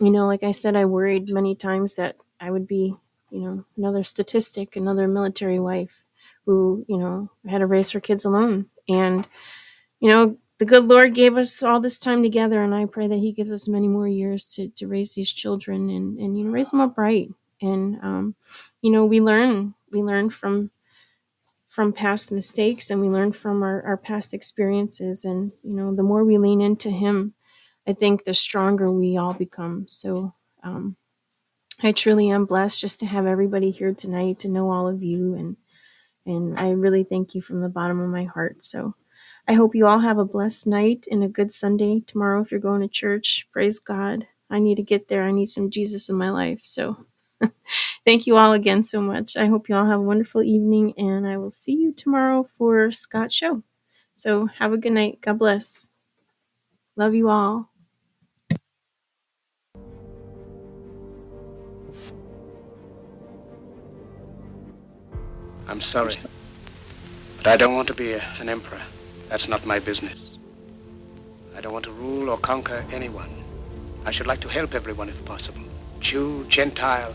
you know, like I said, I worried many times that I would be, you know, another statistic, another military wife who, you know, had to raise her kids alone. And, you know, the good Lord gave us all this time together, and I pray that He gives us many more years to, to raise these children and, and you know raise them up right. And um, you know, we learn we learn from from past mistakes and we learn from our, our past experiences and you know the more we lean into him i think the stronger we all become so um, I truly am blessed just to have everybody here tonight, to know all of you, and and I really thank you from the bottom of my heart. So I hope you all have a blessed night and a good Sunday tomorrow if you're going to church. Praise God. I need to get there. I need some Jesus in my life. So thank you all again so much. I hope you all have a wonderful evening, and I will see you tomorrow for Scott's show. So have a good night. God bless. Love you all. I'm sorry. But I don't want to be a, an emperor. That's not my business. I don't want to rule or conquer anyone. I should like to help everyone if possible. Jew, Gentile,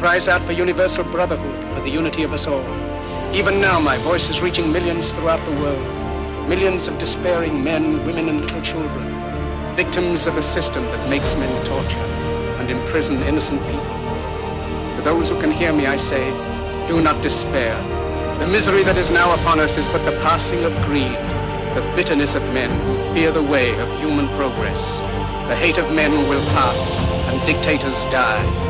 cries out for universal brotherhood, for the unity of us all. Even now, my voice is reaching millions throughout the world. Millions of despairing men, women, and little children, victims of a system that makes men torture and imprison innocent people. To those who can hear me, I say, do not despair. The misery that is now upon us is but the passing of greed, the bitterness of men who fear the way of human progress. The hate of men will pass, and dictators die,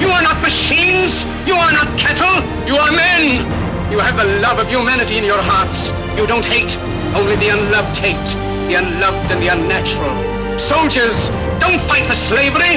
You are not machines. You are not cattle. You are men. You have the love of humanity in your hearts. You don't hate. Only the unloved hate. The unloved and the unnatural. Soldiers, don't fight for slavery.